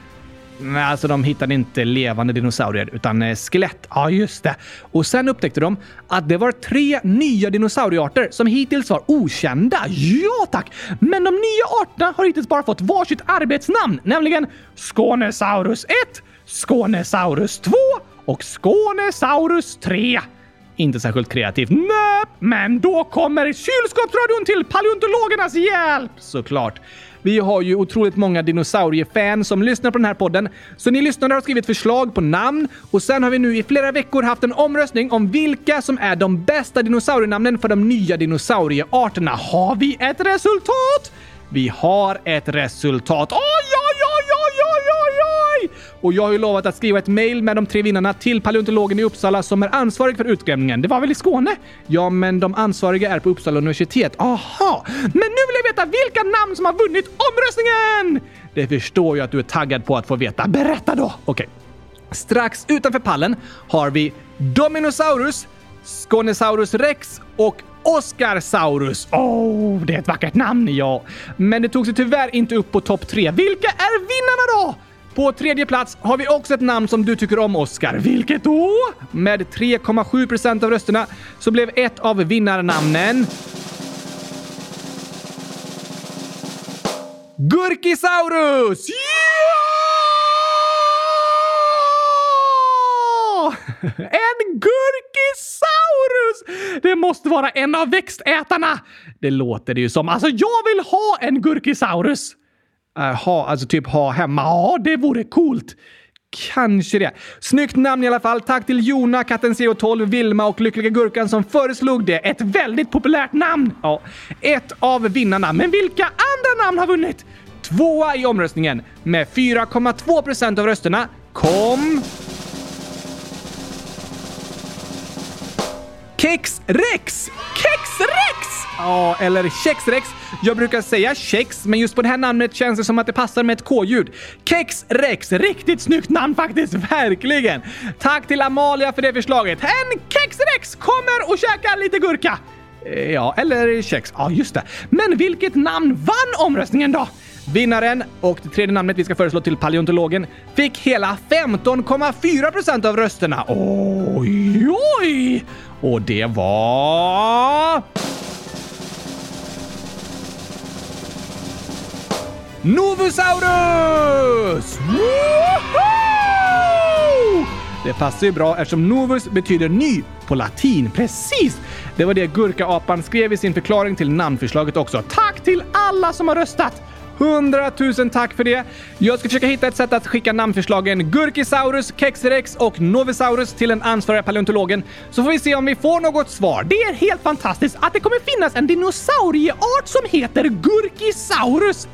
Nej, alltså de hittade inte levande dinosaurier utan eh, skelett. Ja, just det. Och sen upptäckte de att det var tre nya dinosauriearter som hittills var okända. Ja tack! Men de nya arterna har hittills bara fått varsitt arbetsnamn, nämligen Skånesaurus 1, Skånesaurus 2 och Skånesaurus 3. Inte särskilt kreativt. Nej, men då kommer kylskåpsradion till paleontologernas hjälp! Såklart. Vi har ju otroligt många dinosauriefans som lyssnar på den här podden, så ni lyssnare har skrivit förslag på namn och sen har vi nu i flera veckor haft en omröstning om vilka som är de bästa dinosaurienamnen för de nya dinosauriearterna. Har vi ett resultat? Vi har ett resultat. Oj, oj! Och jag har ju lovat att skriva ett mail med de tre vinnarna till paleontologen i Uppsala som är ansvarig för utgrävningen. Det var väl i Skåne? Ja, men de ansvariga är på Uppsala universitet. Aha! Men nu vill jag veta vilka namn som har vunnit omröstningen! Det förstår jag att du är taggad på att få veta. Berätta då! Okej. Okay. Strax utanför pallen har vi Dominosaurus, Skånesaurus rex och Oscarsaurus. Oh, det är ett vackert namn! Ja, men det tog sig tyvärr inte upp på topp tre. Vilka är vinnarna då? På tredje plats har vi också ett namn som du tycker om, Oscar. Vilket då? Med 3,7 procent av rösterna så blev ett av vinnarnamnen Gurkisaurus! Ja! En gurkisaurus! Det måste vara en av växtätarna. Det låter det ju som. Alltså, jag vill ha en gurkisaurus. Uh, ha, alltså typ ha hemma. Ja, det vore coolt. Kanske det. Snyggt namn i alla fall. Tack till Jona, katten CO12, Vilma och Lyckliga Gurkan som föreslog det. Ett väldigt populärt namn! Ja, ett av vinnarna. Men vilka andra namn har vunnit? Tvåa i omröstningen med 4,2 procent av rösterna kom... Kexrex! Kexrex! Ja, eller Kexrex. Jag brukar säga kex, men just på det här namnet känns det som att det passar med ett K-ljud. Kexrex! Riktigt snyggt namn faktiskt, verkligen! Tack till Amalia för det förslaget. En Kexrex kommer och käkar lite gurka! Eh, ja, eller kex. Ja, just det. Men vilket namn vann omröstningen då? Vinnaren och det tredje namnet vi ska föreslå till paleontologen fick hela 15,4 procent av rösterna. Oj, oj! Och det var... Novusaurus! Woho! Det passar ju bra eftersom Novus betyder ny på latin. Precis! Det var det Gurkaapan skrev i sin förklaring till namnförslaget också. Tack till alla som har röstat! Hundratusen tack för det! Jag ska försöka hitta ett sätt att skicka namnförslagen Gurkisaurus, Kexerex och Novisaurus till den ansvariga paleontologen så får vi se om vi får något svar. Det är helt fantastiskt att det kommer finnas en dinosaurieart som heter Gurkisaurus!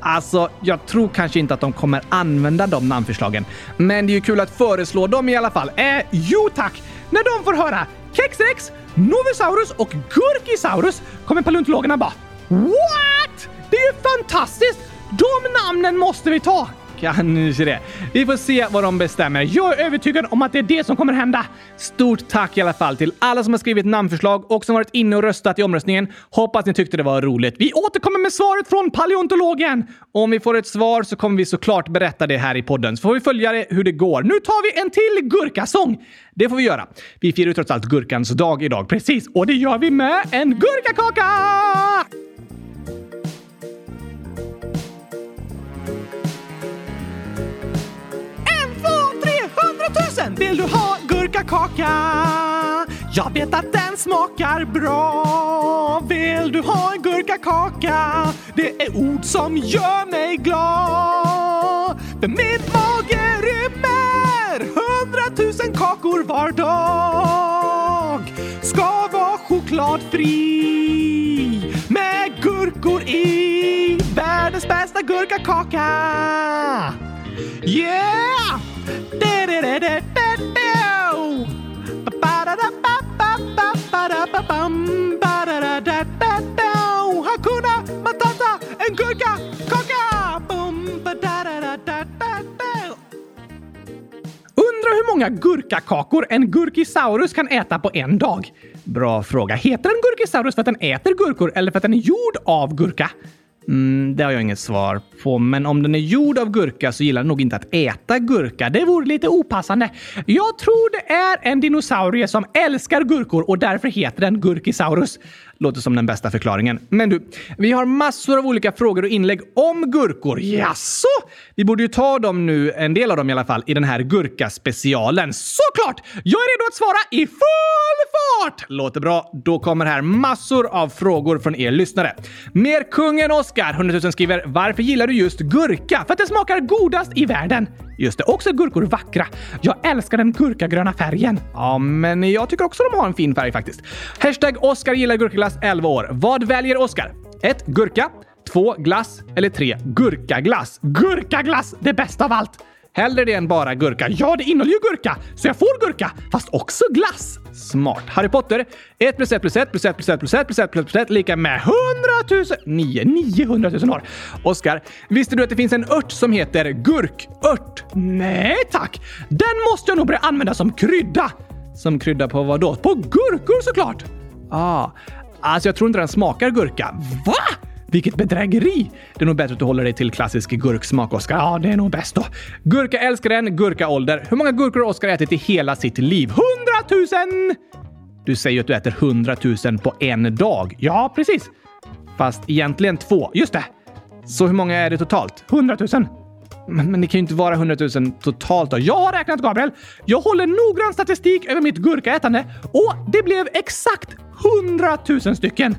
Alltså, jag tror kanske inte att de kommer använda de namnförslagen. Men det är ju kul att föreslå dem i alla fall. Eh, jo tack! När de får höra Kexrex, Novisaurus och Gurkisaurus kommer paleontologerna bara What? Det är ju fantastiskt! De namnen måste vi ta! Kanske det. Vi får se vad de bestämmer. Jag är övertygad om att det är det som kommer hända. Stort tack i alla fall till alla som har skrivit namnförslag och som varit inne och röstat i omröstningen. Hoppas ni tyckte det var roligt. Vi återkommer med svaret från paleontologen. Om vi får ett svar så kommer vi såklart berätta det här i podden, så får vi följa det hur det går. Nu tar vi en till gurkasång. Det får vi göra. Vi firar ju trots allt gurkans dag idag. Precis, och det gör vi med en gurkakaka! Vill du ha gurkakaka? Jag vet att den smakar bra. Vill du ha en gurkakaka? Det är ord som gör mig glad. För min mage rymmer hundratusen kakor var dag. Ska vara chokladfri med gurkor i. Världens bästa gurkakaka! Yeah! Hakuna Matata, en gurka, kaka! Undrar hur många gurkakakor en gurkisaurus kan äta på en dag? Bra fråga. Heter den gurkisaurus för att den äter gurkor eller för att den är gjord av gurka? Mm, det har jag inget svar på, men om den är gjord av gurka så gillar den nog inte att äta gurka. Det vore lite opassande. Jag tror det är en dinosaurie som älskar gurkor och därför heter den Gurkisaurus. Låter som den bästa förklaringen. Men du, vi har massor av olika frågor och inlägg om gurkor. Jaså? Vi borde ju ta dem nu, en del av dem i alla fall, i den här gurkaspecialen. Såklart! Jag är redo att svara i full fart! Låter bra. Då kommer här massor av frågor från er lyssnare. Mer kungen Oskar, 100 000 skriver “Varför gillar du just gurka? För att det smakar godast i världen.” Just det, också gurkor vackra. Jag älskar den gurkagröna färgen. Ja, men jag tycker också de har en fin färg faktiskt. Hashtag Oskar gillar gurkaglass 11 år. Vad väljer Oskar? 1. Gurka. 2. Glass. Eller 3. Gurkaglass. Gurkaglass! Det bästa av allt! Hellre det än bara gurka. Ja, det innehåller ju gurka! Så jag får gurka, fast också glass. Smart. Harry Potter. 1 plus 1 plus 1 plus 1 plus 1 plus 1 plus 1 plus 1 lika med 100 000... 9, 900 000 år. Oskar, visste du att det finns en ört som heter gurkört? Nej tack! Den måste jag nog börja använda som krydda. Som krydda på vad då? På gurkor såklart! Ah, alltså jag tror inte den smakar gurka. Va? Vilket bedrägeri! Det är nog bättre att du håller dig till klassisk gurksmak, Oskar. Ja, det är nog bäst då. Gurkaälskaren, gurkaålder. Hur många gurkor har Oskar ätit i hela sitt liv? Hundratusen! Du säger ju att du äter hundratusen på en dag. Ja, precis. Fast egentligen två. Just det. Så hur många är det totalt? Hundratusen. Men, men det kan ju inte vara hundratusen totalt då. Jag har räknat, Gabriel. Jag håller noggrann statistik över mitt gurkaätande och det blev exakt hundratusen stycken.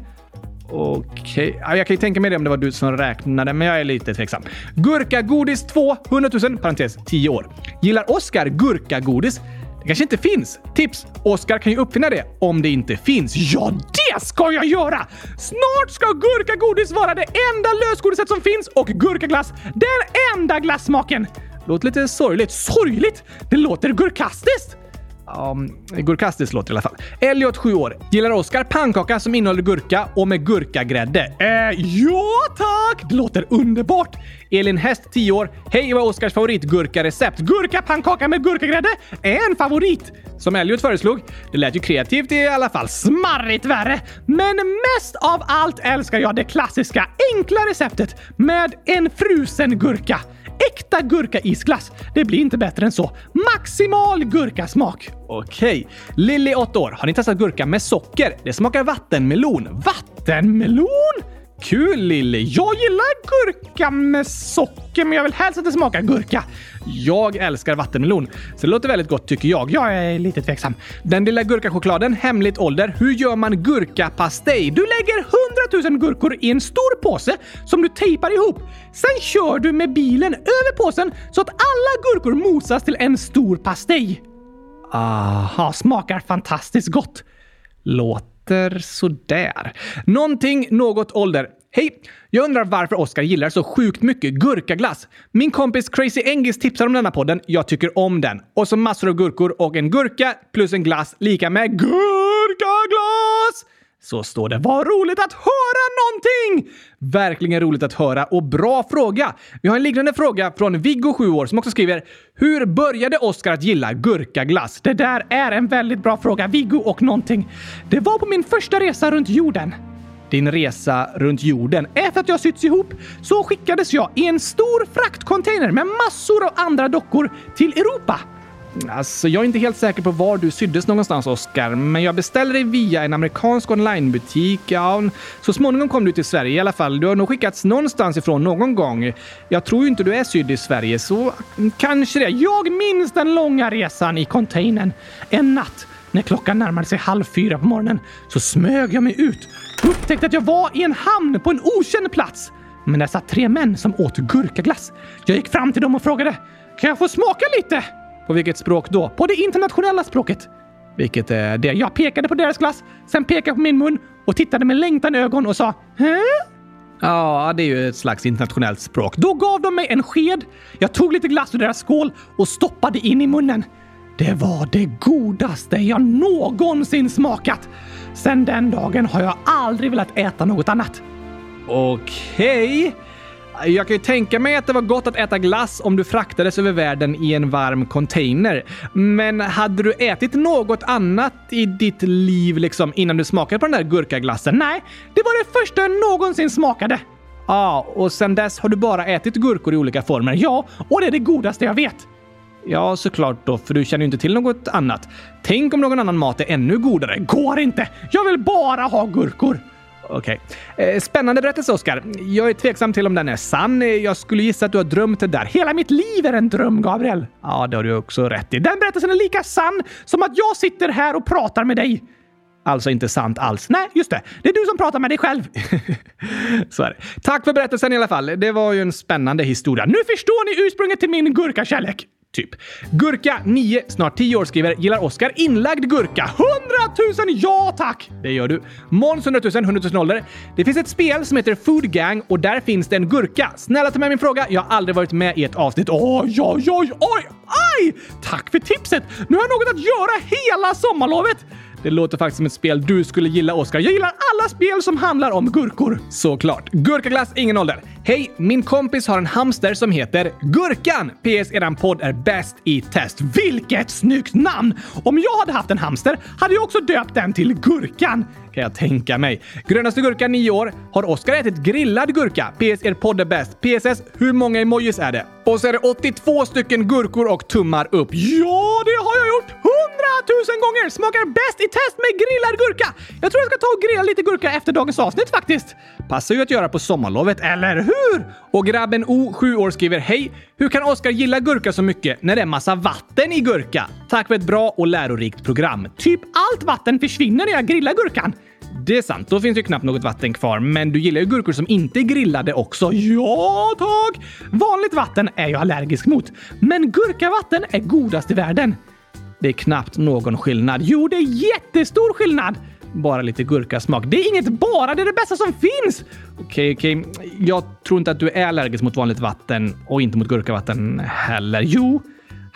Okej, okay. jag kan ju tänka mig det om det var du som räknade, men jag är lite tveksam. Gurkagodis 2, 100 000, parentes 10 år. Gillar Oskar gurkagodis? Det kanske inte finns. Tips! Oskar kan ju uppfinna det om det inte finns. Ja, det ska jag göra! Snart ska gurkagodis vara det enda lösgodiset som finns och gurkaglass den enda glassmaken. Låter lite sorgligt. Sorgligt? Det låter gurkastiskt! Ehm, um, gurkastiskt låter i alla fall. Elliot, 7 år. Gillar Oskar pannkaka som innehåller gurka och med gurkagrädde? Eh, ja tack! Det låter underbart! Elin Häst, 10 år. Hej, vad är Oskars favoritgurkarecept? Gurkapannkaka med gurkagrädde är en favorit! Som Elliot föreslog. Det lät ju kreativt i alla fall. Smarrigt värre! Men mest av allt älskar jag det klassiska, enkla receptet med en frusen gurka. Äkta gurkaisglass. Det blir inte bättre än så. Maximal gurkasmak. Okej. Lilly, 8 år. Har ni testat gurka med socker? Det smakar vattenmelon. Vattenmelon? Kul Lilly! Jag gillar gurka med socker, men jag vill helst att det smakar gurka. Jag älskar vattenmelon, så det låter väldigt gott tycker jag. Jag är lite tveksam. Den lilla gurkachokladen, hemligt ålder. Hur gör man gurkapastej? Du lägger 100 000 gurkor i en stor påse som du tejpar ihop. Sen kör du med bilen över påsen så att alla gurkor mosas till en stor pastej. Aha, smakar fantastiskt gott heter sådär. Någonting, något ålder. Hej! Jag undrar varför Oskar gillar så sjukt mycket gurkaglass. Min kompis Crazy Engis tipsar om denna podden. Jag tycker om den. Och så massor av gurkor och en gurka plus en glass lika med gurkaglass! Så står det. Vad roligt att höra någonting! Verkligen roligt att höra och bra fråga. Vi har en liknande fråga från Viggo, 7 år, som också skriver “Hur började Oscar att gilla gurkaglass?” Det där är en väldigt bra fråga, Viggo och någonting. Det var på min första resa runt jorden. Din resa runt jorden. Efter att jag sytts ihop så skickades jag i en stor fraktcontainer med massor av andra dockor till Europa. Alltså, jag är inte helt säker på var du syddes någonstans, Oskar, men jag beställde dig via en amerikansk onlinebutik. Ja, så småningom kom du till Sverige i alla fall. Du har nog skickats någonstans ifrån någon gång. Jag tror ju inte du är sydd i Sverige, så kanske det. Jag minns den långa resan i containern. En natt när klockan närmade sig halv fyra på morgonen så smög jag mig ut och upptäckte att jag var i en hamn på en okänd plats. Men där satt tre män som åt gurkaglass. Jag gick fram till dem och frågade “Kan jag få smaka lite?” På vilket språk då? På det internationella språket. Vilket är det? Jag pekade på deras glass, sen pekade jag på min mun och tittade med längtan i ögon och sa “Hä?” Ja, det är ju ett slags internationellt språk. Då gav de mig en sked. Jag tog lite glass ur deras skål och stoppade in i munnen. Det var det godaste jag någonsin smakat. Sen den dagen har jag aldrig velat äta något annat. Okej. Okay. Jag kan ju tänka mig att det var gott att äta glass om du fraktades över världen i en varm container. Men hade du ätit något annat i ditt liv liksom innan du smakade på den där gurkaglassen? Nej, det var det första jag någonsin smakade. Ja, ah, och sen dess har du bara ätit gurkor i olika former? Ja, och det är det godaste jag vet. Ja, såklart då, för du känner ju inte till något annat. Tänk om någon annan mat är ännu godare? Går inte! Jag vill bara ha gurkor! Okej. Okay. Spännande berättelse, Oskar. Jag är tveksam till om den är sann. Jag skulle gissa att du har drömt det där. Hela mitt liv är en dröm, Gabriel. Ja, det har du också rätt i. Den berättelsen är lika sann som att jag sitter här och pratar med dig. Alltså inte sant alls. Nej, just det. Det är du som pratar med dig själv. Så är det. Tack för berättelsen i alla fall. Det var ju en spännande historia. Nu förstår ni ursprunget till min gurkakärlek. Typ. Gurka, 9, snart 10 år skriver “Gillar Oskar inlagd gurka?” 100 000 ja tack! Det gör du. Måns 100 000, 100 000 ålder. Det finns ett spel som heter Food Gang och där finns det en gurka. Snälla ta med min fråga. Jag har aldrig varit med i ett avsnitt. Oj, oj, oj, oj, aj! Tack för tipset! Nu har jag något att göra hela sommarlovet! Det låter faktiskt som ett spel du skulle gilla, Oskar. Jag gillar alla spel som handlar om gurkor. Såklart. Gurkaglass, ingen ålder. Hej! Min kompis har en hamster som heter Gurkan. PS. Eran podd är bäst i test. Vilket snyggt namn! Om jag hade haft en hamster hade jag också döpt den till Gurkan. Kan jag tänka mig. Grönaste gurkan 9 år. Har Oskar ätit grillad gurka? PS. Er podd är bäst. PSS. Hur många emojis är det? Och så är det 82 stycken gurkor och tummar upp. Ja, det har jag gjort! 100 000 gånger! Smakar bäst i test med grillad gurka! Jag tror jag ska ta och grilla lite gurka efter dagens avsnitt faktiskt. Passar ju att göra på sommarlovet, eller hur? Och grabben O, 7 år, skriver Hej! Hur kan Oskar gilla gurka så mycket när det är massa vatten i gurka? Tack för ett bra och lärorikt program. Typ allt vatten försvinner när jag grillar gurkan. Det är sant, då finns det ju knappt något vatten kvar. Men du gillar ju gurkor som inte är grillade också. Ja, tack! Vanligt vatten är jag allergisk mot. Men gurkavatten är godast i världen. Det är knappt någon skillnad. Jo, det är jättestor skillnad! Bara lite gurkasmak. Det är inget bara, det är det bästa som finns! Okej, okej. Jag tror inte att du är allergisk mot vanligt vatten och inte mot gurkavatten heller. Jo.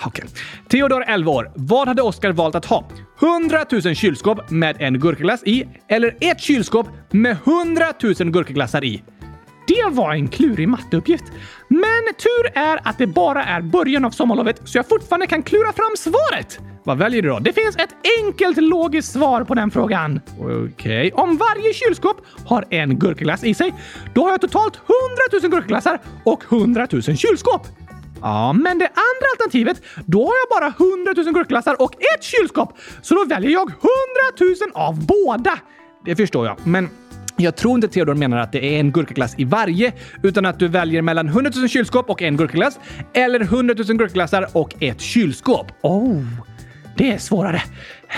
Okej. Theodor, 11 år. Vad hade Oscar valt att ha? 100 000 kylskåp med en gurkaglass i eller ett kylskåp med 100 000 gurkaglassar i? Det var en klurig matteuppgift. Men tur är att det bara är början av sommarlovet så jag fortfarande kan klura fram svaret. Vad väljer du då? Det finns ett enkelt logiskt svar på den frågan. Okej. Okay. Om varje kylskåp har en gurkaglass i sig, då har jag totalt 100 000 gurkaglassar och 100 000 kylskåp. Ja, men det andra alternativet, då har jag bara 100 000 gurkaglassar och ett kylskåp. Så då väljer jag 100 000 av båda. Det förstår jag, men jag tror inte Theodor menar att det är en gurkaglass i varje, utan att du väljer mellan 100 000 kylskåp och en gurkaglass, eller 100 000 gurkaglassar och ett kylskåp. Oh, det är svårare.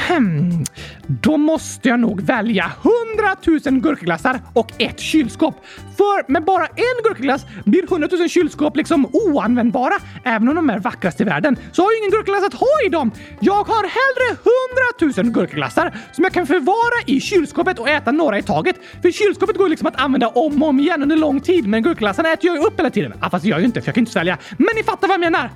Hmm. Då måste jag nog välja 100 000 gurkaglassar och ett kylskåp. För med bara en gurkaglass blir 100 000 kylskåp liksom oanvändbara. Även om de är vackrast i världen så har jag ingen gurkaglass att ha i dem. Jag har hellre 100 000 gurkaglassar som jag kan förvara i kylskåpet och äta några i taget. För kylskåpet går liksom att använda om och om igen under lång tid, men gurkaglassen äter jag ju upp hela tiden. Ah, fast det gör jag ju inte, för jag kan inte svälja. Men ni fattar vad jag menar.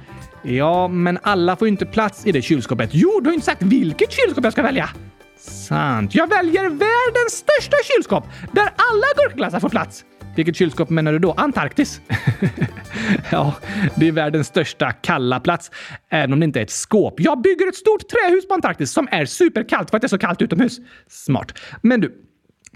Ja, men alla får ju inte plats i det kylskåpet. Jo, du har inte sagt vilket kylskåp jag ska välja. Sant. Jag väljer världens största kylskåp där alla gurkglassar får plats. Vilket kylskåp menar du då? Antarktis? ja, det är världens största kalla plats. Även om det inte är ett skåp. Jag bygger ett stort trähus på Antarktis som är superkallt för att det är så kallt utomhus. Smart. Men du,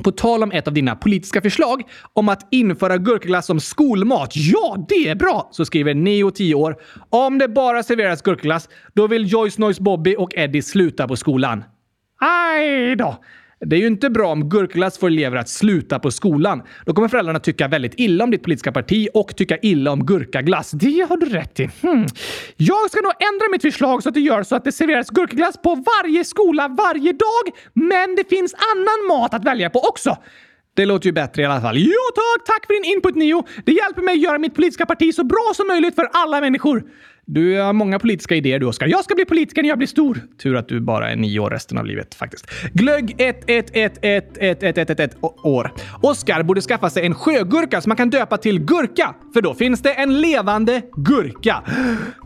på tal om ett av dina politiska förslag om att införa gurkaglass som skolmat. Ja, det är bra! Så skriver Neo 10 år. Om det bara serveras gurkaglass, då vill Joyce Noise Bobby och Eddie sluta på skolan. Aj då! Det är ju inte bra om gurkglass får elever att sluta på skolan. Då kommer föräldrarna tycka väldigt illa om ditt politiska parti och tycka illa om gurkaglass. Det har du rätt i. Hmm. Jag ska nog ändra mitt förslag så att det gör så att det serveras gurkaglass på varje skola varje dag, men det finns annan mat att välja på också. Det låter ju bättre i alla fall. Jo tack! Tack för din input Neo! Det hjälper mig att göra mitt politiska parti så bra som möjligt för alla människor. Du har många politiska idéer du, Oskar. Jag ska bli politiker när jag blir stor. Tur att du bara är nio år resten av livet faktiskt. Glögg 1, 1, 1, 1, 1, 1, 1, 1, 1 år. Oskar borde skaffa sig en sjögurka som man kan döpa till Gurka. För då finns det en levande gurka.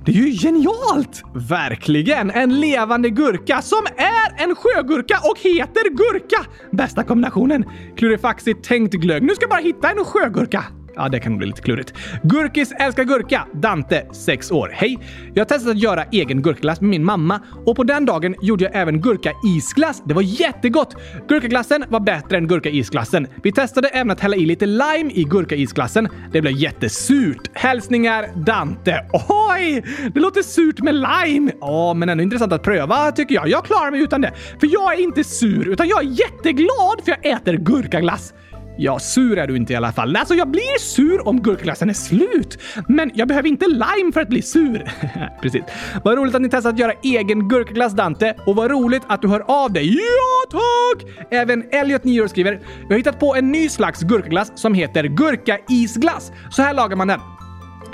Det är ju genialt! Verkligen! En levande gurka som är en sjögurka och heter Gurka! Bästa kombinationen. Klurifaxigt tänkt glögg. Nu ska jag bara hitta en sjögurka. Ja, det kan bli lite klurigt. Gurkis älskar gurka. Dante, 6 år. Hej! Jag har testat att göra egen gurkaglass med min mamma och på den dagen gjorde jag även gurka-isglass. Det var jättegott! Gurkaglassen var bättre än gurka-isglassen. Vi testade även att hälla i lite lime i gurka-isglassen. Det blev jättesurt. Hälsningar Dante. Oj! Det låter surt med lime! Ja, men ändå intressant att pröva tycker jag. Jag klarar mig utan det. För jag är inte sur, utan jag är jätteglad för jag äter gurkaglass. Ja, sur är du inte i alla fall. Alltså, jag blir sur om gurkaglassen är slut. Men jag behöver inte lime för att bli sur. Precis. Vad roligt att ni testat att göra egen gurkaglass, Dante. Och vad roligt att du hör av dig. Ja, tack! Även Elliot, 9 år, skriver “Jag har hittat på en ny slags gurkaglass som heter gurka-isglass. Så här lagar man den.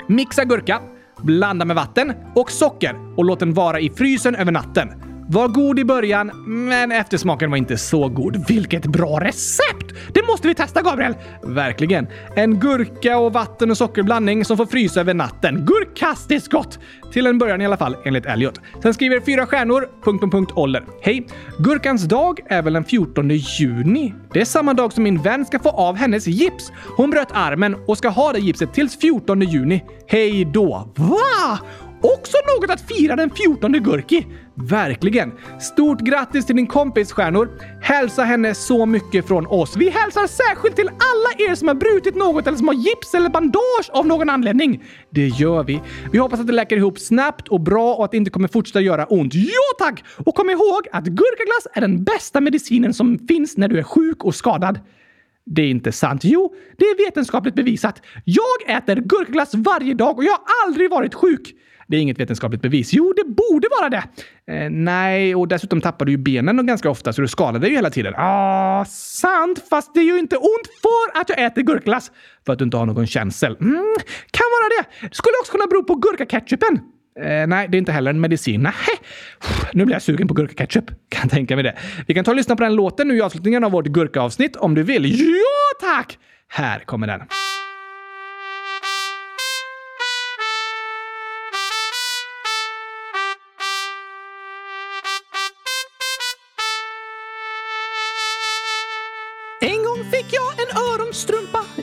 Mixa gurka, blanda med vatten och socker och låt den vara i frysen över natten. Var god i början, men eftersmaken var inte så god. Vilket bra recept! Det måste vi testa, Gabriel! Verkligen. En gurka och vatten och sockerblandning som får frysa över natten. Gurkastiskt gott! Till en början i alla fall, enligt Elliot. Sen skriver fyra stjärnor, punkt, punkt, punkt, ålder. Hej! Gurkans dag är väl den 14 juni? Det är samma dag som min vän ska få av hennes gips. Hon bröt armen och ska ha det gipset tills 14 juni. Hej då! Va? Också något att fira den 14 Gurki! Verkligen! Stort grattis till din kompis stjärnor! Hälsa henne så mycket från oss. Vi hälsar särskilt till alla er som har brutit något eller som har gips eller bandage av någon anledning. Det gör vi. Vi hoppas att det läker ihop snabbt och bra och att det inte kommer fortsätta göra ont. Ja tack! Och kom ihåg att gurkaglass är den bästa medicinen som finns när du är sjuk och skadad. Det är inte sant. Jo, det är vetenskapligt bevisat. Jag äter gurkaglass varje dag och jag har aldrig varit sjuk. Det är inget vetenskapligt bevis. Jo, det borde vara det! Eh, nej, och dessutom tappar du ju benen ganska ofta så du skadar dig ju hela tiden. Ah, sant! Fast det är ju inte ont för att jag äter gurkglass. För att du inte har någon känsel. Mm, kan vara det. Det skulle också kunna bero på gurkaketchupen. Eh, nej, det är inte heller en medicin. Nej. Nu blir jag sugen på gurkaketchup. Kan tänka mig det. Vi kan ta och lyssna på den låten nu i avslutningen av vårt gurkaavsnitt om du vill. Ja, tack! Här kommer den.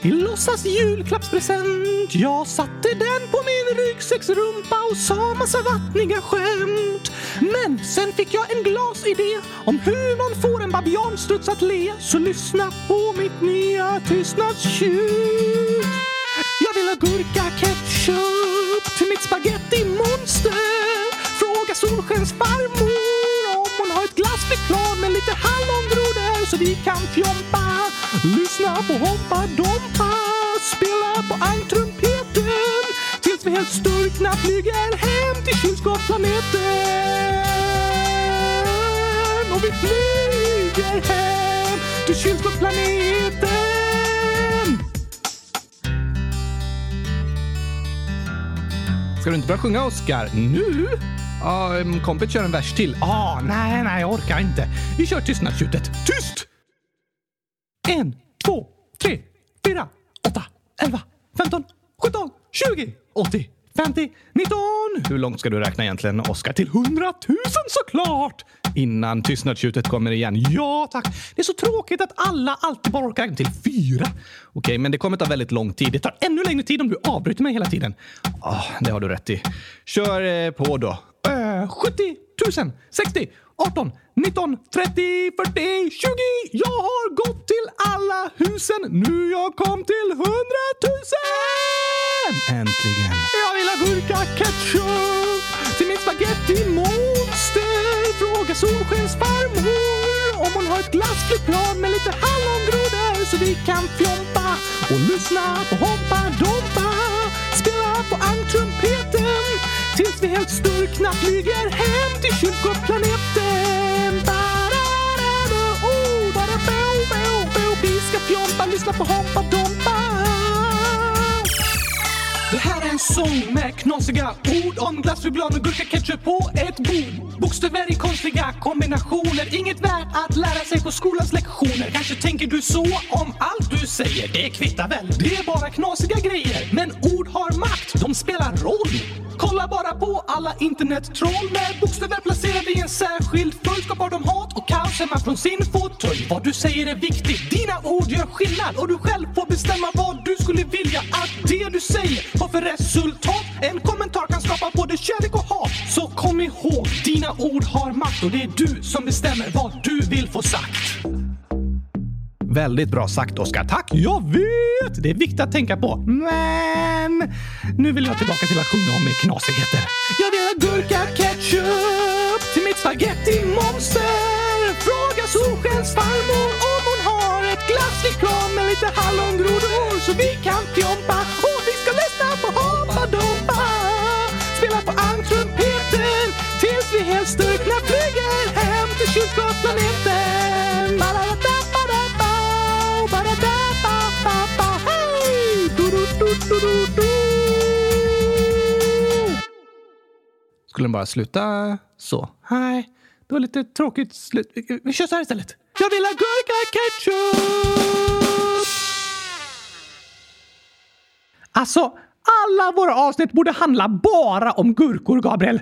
I låtsas julklappspresent. Jag satte den på min ryggsäcksrumpa och sa massa vattniga skämt. Men sen fick jag en glasidé om hur man får en babianstruts att le. Så lyssna på mitt nya tystnadstjut. Jag vill ha gurka-ketchup till mitt spaghetti-monster. Fråga Solskens farmor om hon har ett glassflygplan med lite hallongrodor så vi kan fjompa. Lyssna på Hoppa Dompa, spela på ankrumpeten tills vi helt sturkna flyger hem till kylskåpsplaneten. Och vi flyger hem till kylskåpsplaneten. Ska du inte börja sjunga, Oskar? Nu? Ja, kompet kör en vers till. Ah, nej, nej, jag orkar inte. Vi kör tystnadstjutet. Tyst! En, två, tre, fyra, åtta, elva, femton, sjutton, tjugo, åttio, femtio, nitton. Hur långt ska du räkna egentligen, Oskar? Till hundratusen såklart! Innan tystnadstjutet kommer igen. Ja, tack. Det är så tråkigt att alla alltid bara orkar räkna till fyra. Okej, men det kommer ta väldigt lång tid. Det tar ännu längre tid om du avbryter mig hela tiden. Ah, det har du rätt i. Kör eh, på då. Uh, 70 000, 60, 18, 19, 30, 40, 20. Jag har gått till alla husen. Nu jag kom till 100 000! Äntligen. Jag vill ha gurka ketchup till mitt spaghetti monster. Fråga Solskens farmor om hon har ett glassflygplan med lite hallongrodor så vi kan fjompa och lyssna på Hoppa Dompa. Spela på ankrumpeten tills vi helt sturkna flyger hem till kyrkoplaneten. Oh, bo, bo. Vi ska fjompa, lyssna på Hoppa Dompa. En sång med knasiga ord om glassflygblad och gurkaketchup på ett bord. Bokstäver i konstiga kombinationer, inget värt att lära sig på skolans lektioner. Kanske tänker du så om allt du säger, det kvittar väl, det är bara knasiga grejer. Men ord har makt, de spelar roll. Kolla bara på alla internettroll med bokstäver placerade i en särskild följd skapar de hat och kaos hemma från sin fåtölj. Vad du säger är viktigt, dina ord gör skillnad och du själv får bestämma vad du skulle vilja att det du säger har för resultat. En kommentar kan skapa både kärlek och hat. Så kom ihåg, dina ord har makt och det är du som bestämmer vad du vill få sagt. Väldigt bra sagt, Oskar. Tack! Jag vet! Det är viktigt att tänka på. Men nu vill jag tillbaka till att sjunga om knasigheter. Jag vill ha gurka ketchup till mitt spaghetti monster. Fråga Solskens farmor om hon har ett glassreklam med lite hallongrodor så vi kan fjompa på Hoppa Dompa. Spela på almtrumpeten tills vi helt styrkna flyger hem till kylskåpsplaneten. Hey! Du, du, du, du, du. Skulle den bara sluta så? Nej, det var lite tråkigt slut. Vi- Vi kör så här istället. Jag vill ha gurka ketchup! Alltså, alla våra avsnitt borde handla bara om gurkor, Gabriel.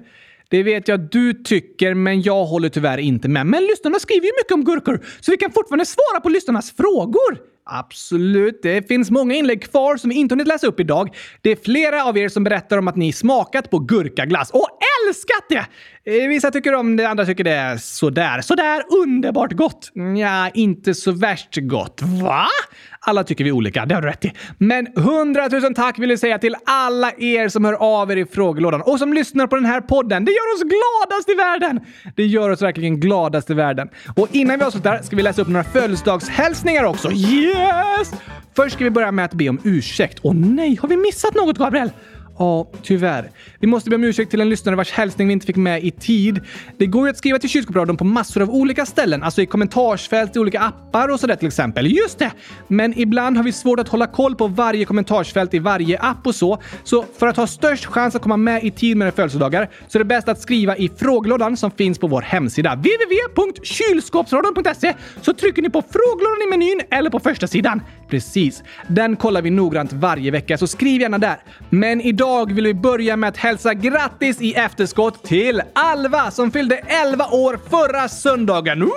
Det vet jag du tycker, men jag håller tyvärr inte med. Men lyssnarna skriver ju mycket om gurkor, så vi kan fortfarande svara på lyssnarnas frågor. Absolut, det finns många inlägg kvar som vi inte hunnit läsa upp idag. Det är flera av er som berättar om att ni smakat på gurkaglass och älskat det! Eh, vissa tycker om det, andra tycker det är sådär. Sådär underbart gott. Mm, ja, inte så värst gott. Va? Alla tycker vi olika, det har du rätt i. Men hundratusen tack vill jag säga till alla er som hör av er i frågelådan och som lyssnar på den här podden. Det gör oss gladast i världen! Det gör oss verkligen gladast i världen. Och innan vi avslutar ska vi läsa upp några födelsedagshälsningar också. Yes! Först ska vi börja med att be om ursäkt. Åh nej, har vi missat något, Gabriel? Ja, tyvärr. Vi måste be om ursäkt till en lyssnare vars hälsning vi inte fick med i tid. Det går ju att skriva till Kylskåpsradion på massor av olika ställen, alltså i kommentarsfält i olika appar och sådär till exempel. Just det! Men ibland har vi svårt att hålla koll på varje kommentarsfält i varje app och så. Så för att ha störst chans att komma med i tid med era födelsedagar så är det bäst att skriva i frågelådan som finns på vår hemsida www.kylskåpsradion.se så trycker ni på frågelådan i menyn eller på första sidan. Precis. Den kollar vi noggrant varje vecka, så skriv gärna där. Men idag vill vi börja med att hälsa grattis i efterskott till Alva som fyllde 11 år förra söndagen. Woho!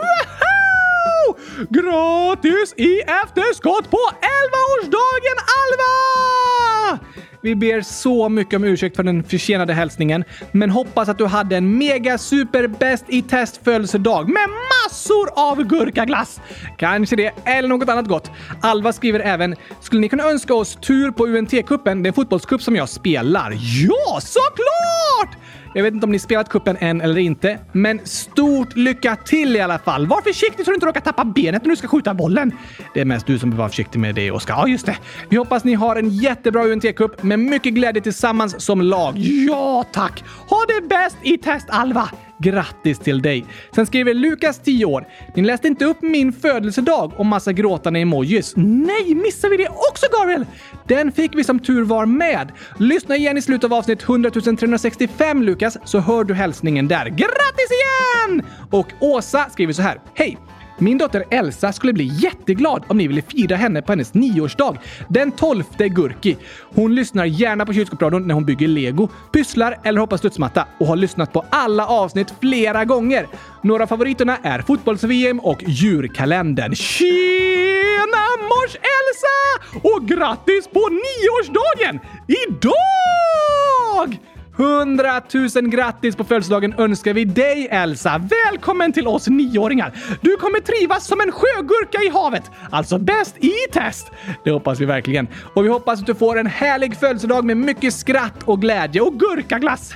Grattis i efterskott på 11-årsdagen, Alva! Vi ber så mycket om ursäkt för den försenade hälsningen, men hoppas att du hade en mega super bäst i test födelsedag med massor av gurkaglass. Kanske det, eller något annat gott. Alva skriver även “Skulle ni kunna önska oss tur på UNT-cupen, Det är en fotbollscup som jag spelar?” Ja, såklart! Jag vet inte om ni spelat kuppen än eller inte, men stort lycka till i alla fall. Var försiktig så du inte råkar tappa benet när du ska skjuta bollen. Det är mest du som behöver vara försiktig med det, Oskar. Ja, just det. Vi hoppas ni har en jättebra UNT-cup med mycket glädje tillsammans som lag. Ja, tack! Ha det bäst i test, Alva! Grattis till dig! Sen skriver Lukas, 10 år. Ni läste inte upp min födelsedag och massa gråtande emojis. Nej, missar vi det också, Gabriel? Den fick vi som tur var med. Lyssna igen i slutet av avsnitt 100 365 Lukas, så hör du hälsningen där. Grattis igen! Och Åsa skriver så här. Hej! Min dotter Elsa skulle bli jätteglad om ni ville fira henne på hennes nioårsdag den 12 Gurki. Hon lyssnar gärna på kylskåpsradion när hon bygger lego, pysslar eller hoppar studsmatta och har lyssnat på alla avsnitt flera gånger. Några av favoriterna är fotbolls-VM och djurkalendern. Tjena mors Elsa! Och grattis på nioårsdagen! Idag! 100 000 grattis på födelsedagen önskar vi dig Elsa! Välkommen till oss nioåringar! Du kommer trivas som en sjögurka i havet, alltså bäst i test! Det hoppas vi verkligen. Och vi hoppas att du får en härlig födelsedag med mycket skratt och glädje och gurkaglass.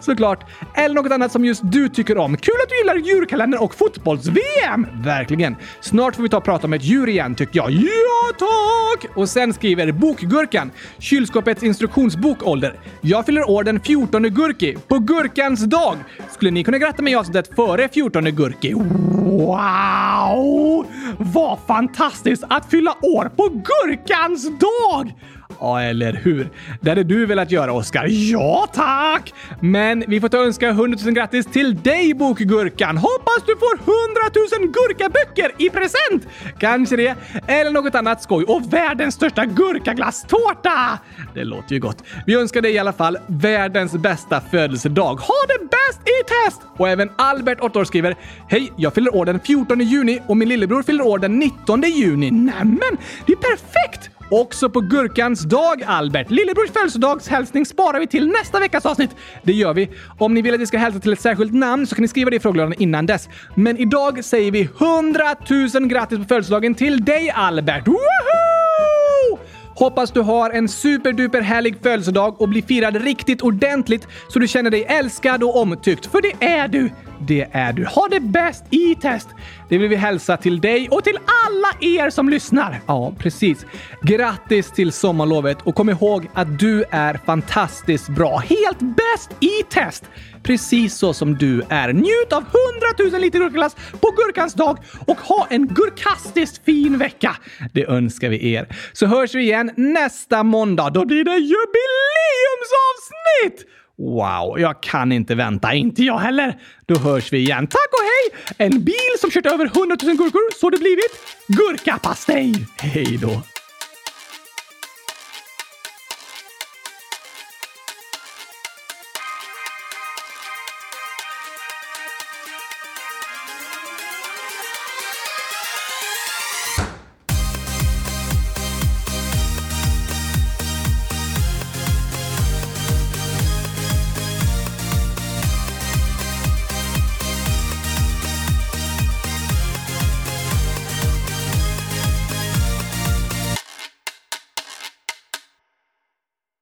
Såklart. Eller något annat som just du tycker om. Kul att du gillar djurkalender och fotbolls-VM! Verkligen. Snart får vi ta och prata om ett djur igen tycker jag. Ja tack! Och sen skriver Bokgurkan, kylskåpets instruktionsbok ålder. Jag fyller år den 14 14 Gurki, på Gurkans dag. Skulle ni kunna gratta mig i avsnittet före 14 Gurki? Wow! Vad fantastiskt att fylla år på Gurkans dag! Ja, eller hur? Det hade du velat göra, Oskar. Ja, tack! Men vi får ta och önska 100 000 grattis till dig, Bokgurkan! Hoppas du får 100 000 gurkaböcker i present! Kanske det, eller något annat skoj. Och världens största gurkaglasstårta! Det låter ju gott. Vi önskar dig i alla fall världens bästa födelsedag. Ha det bäst i test! Och även Albert, 8 år, skriver Hej, jag fyller år den 14 juni och min lillebror fyller år den 19 juni. Nämen, det är perfekt! Också på Gurkans dag, Albert. Lillebrors födelsedagshälsning sparar vi till nästa veckas avsnitt. Det gör vi. Om ni vill att vi ska hälsa till ett särskilt namn så kan ni skriva det i frågelådan innan dess. Men idag säger vi 100 000 grattis på födelsedagen till dig, Albert! Woohoo! Hoppas du har en superduper härlig födelsedag och blir firad riktigt ordentligt så du känner dig älskad och omtyckt. För det är du! Det är du. Ha det bäst i test! Det vill vi hälsa till dig och till alla er som lyssnar. Ja, precis. Grattis till sommarlovet och kom ihåg att du är fantastiskt bra. Helt bäst i test! Precis så som du är. Njut av 100 000 liter gurkaglass på gurkans dag och ha en gurkastiskt fin vecka. Det önskar vi er. Så hörs vi igen nästa måndag. Då blir det jubileumsavsnitt! Wow, jag kan inte vänta. Inte jag heller. Då hörs vi igen. Tack och hej! En bil som kört över 100 000 gurkor så det blivit gurkapastej. Hej då!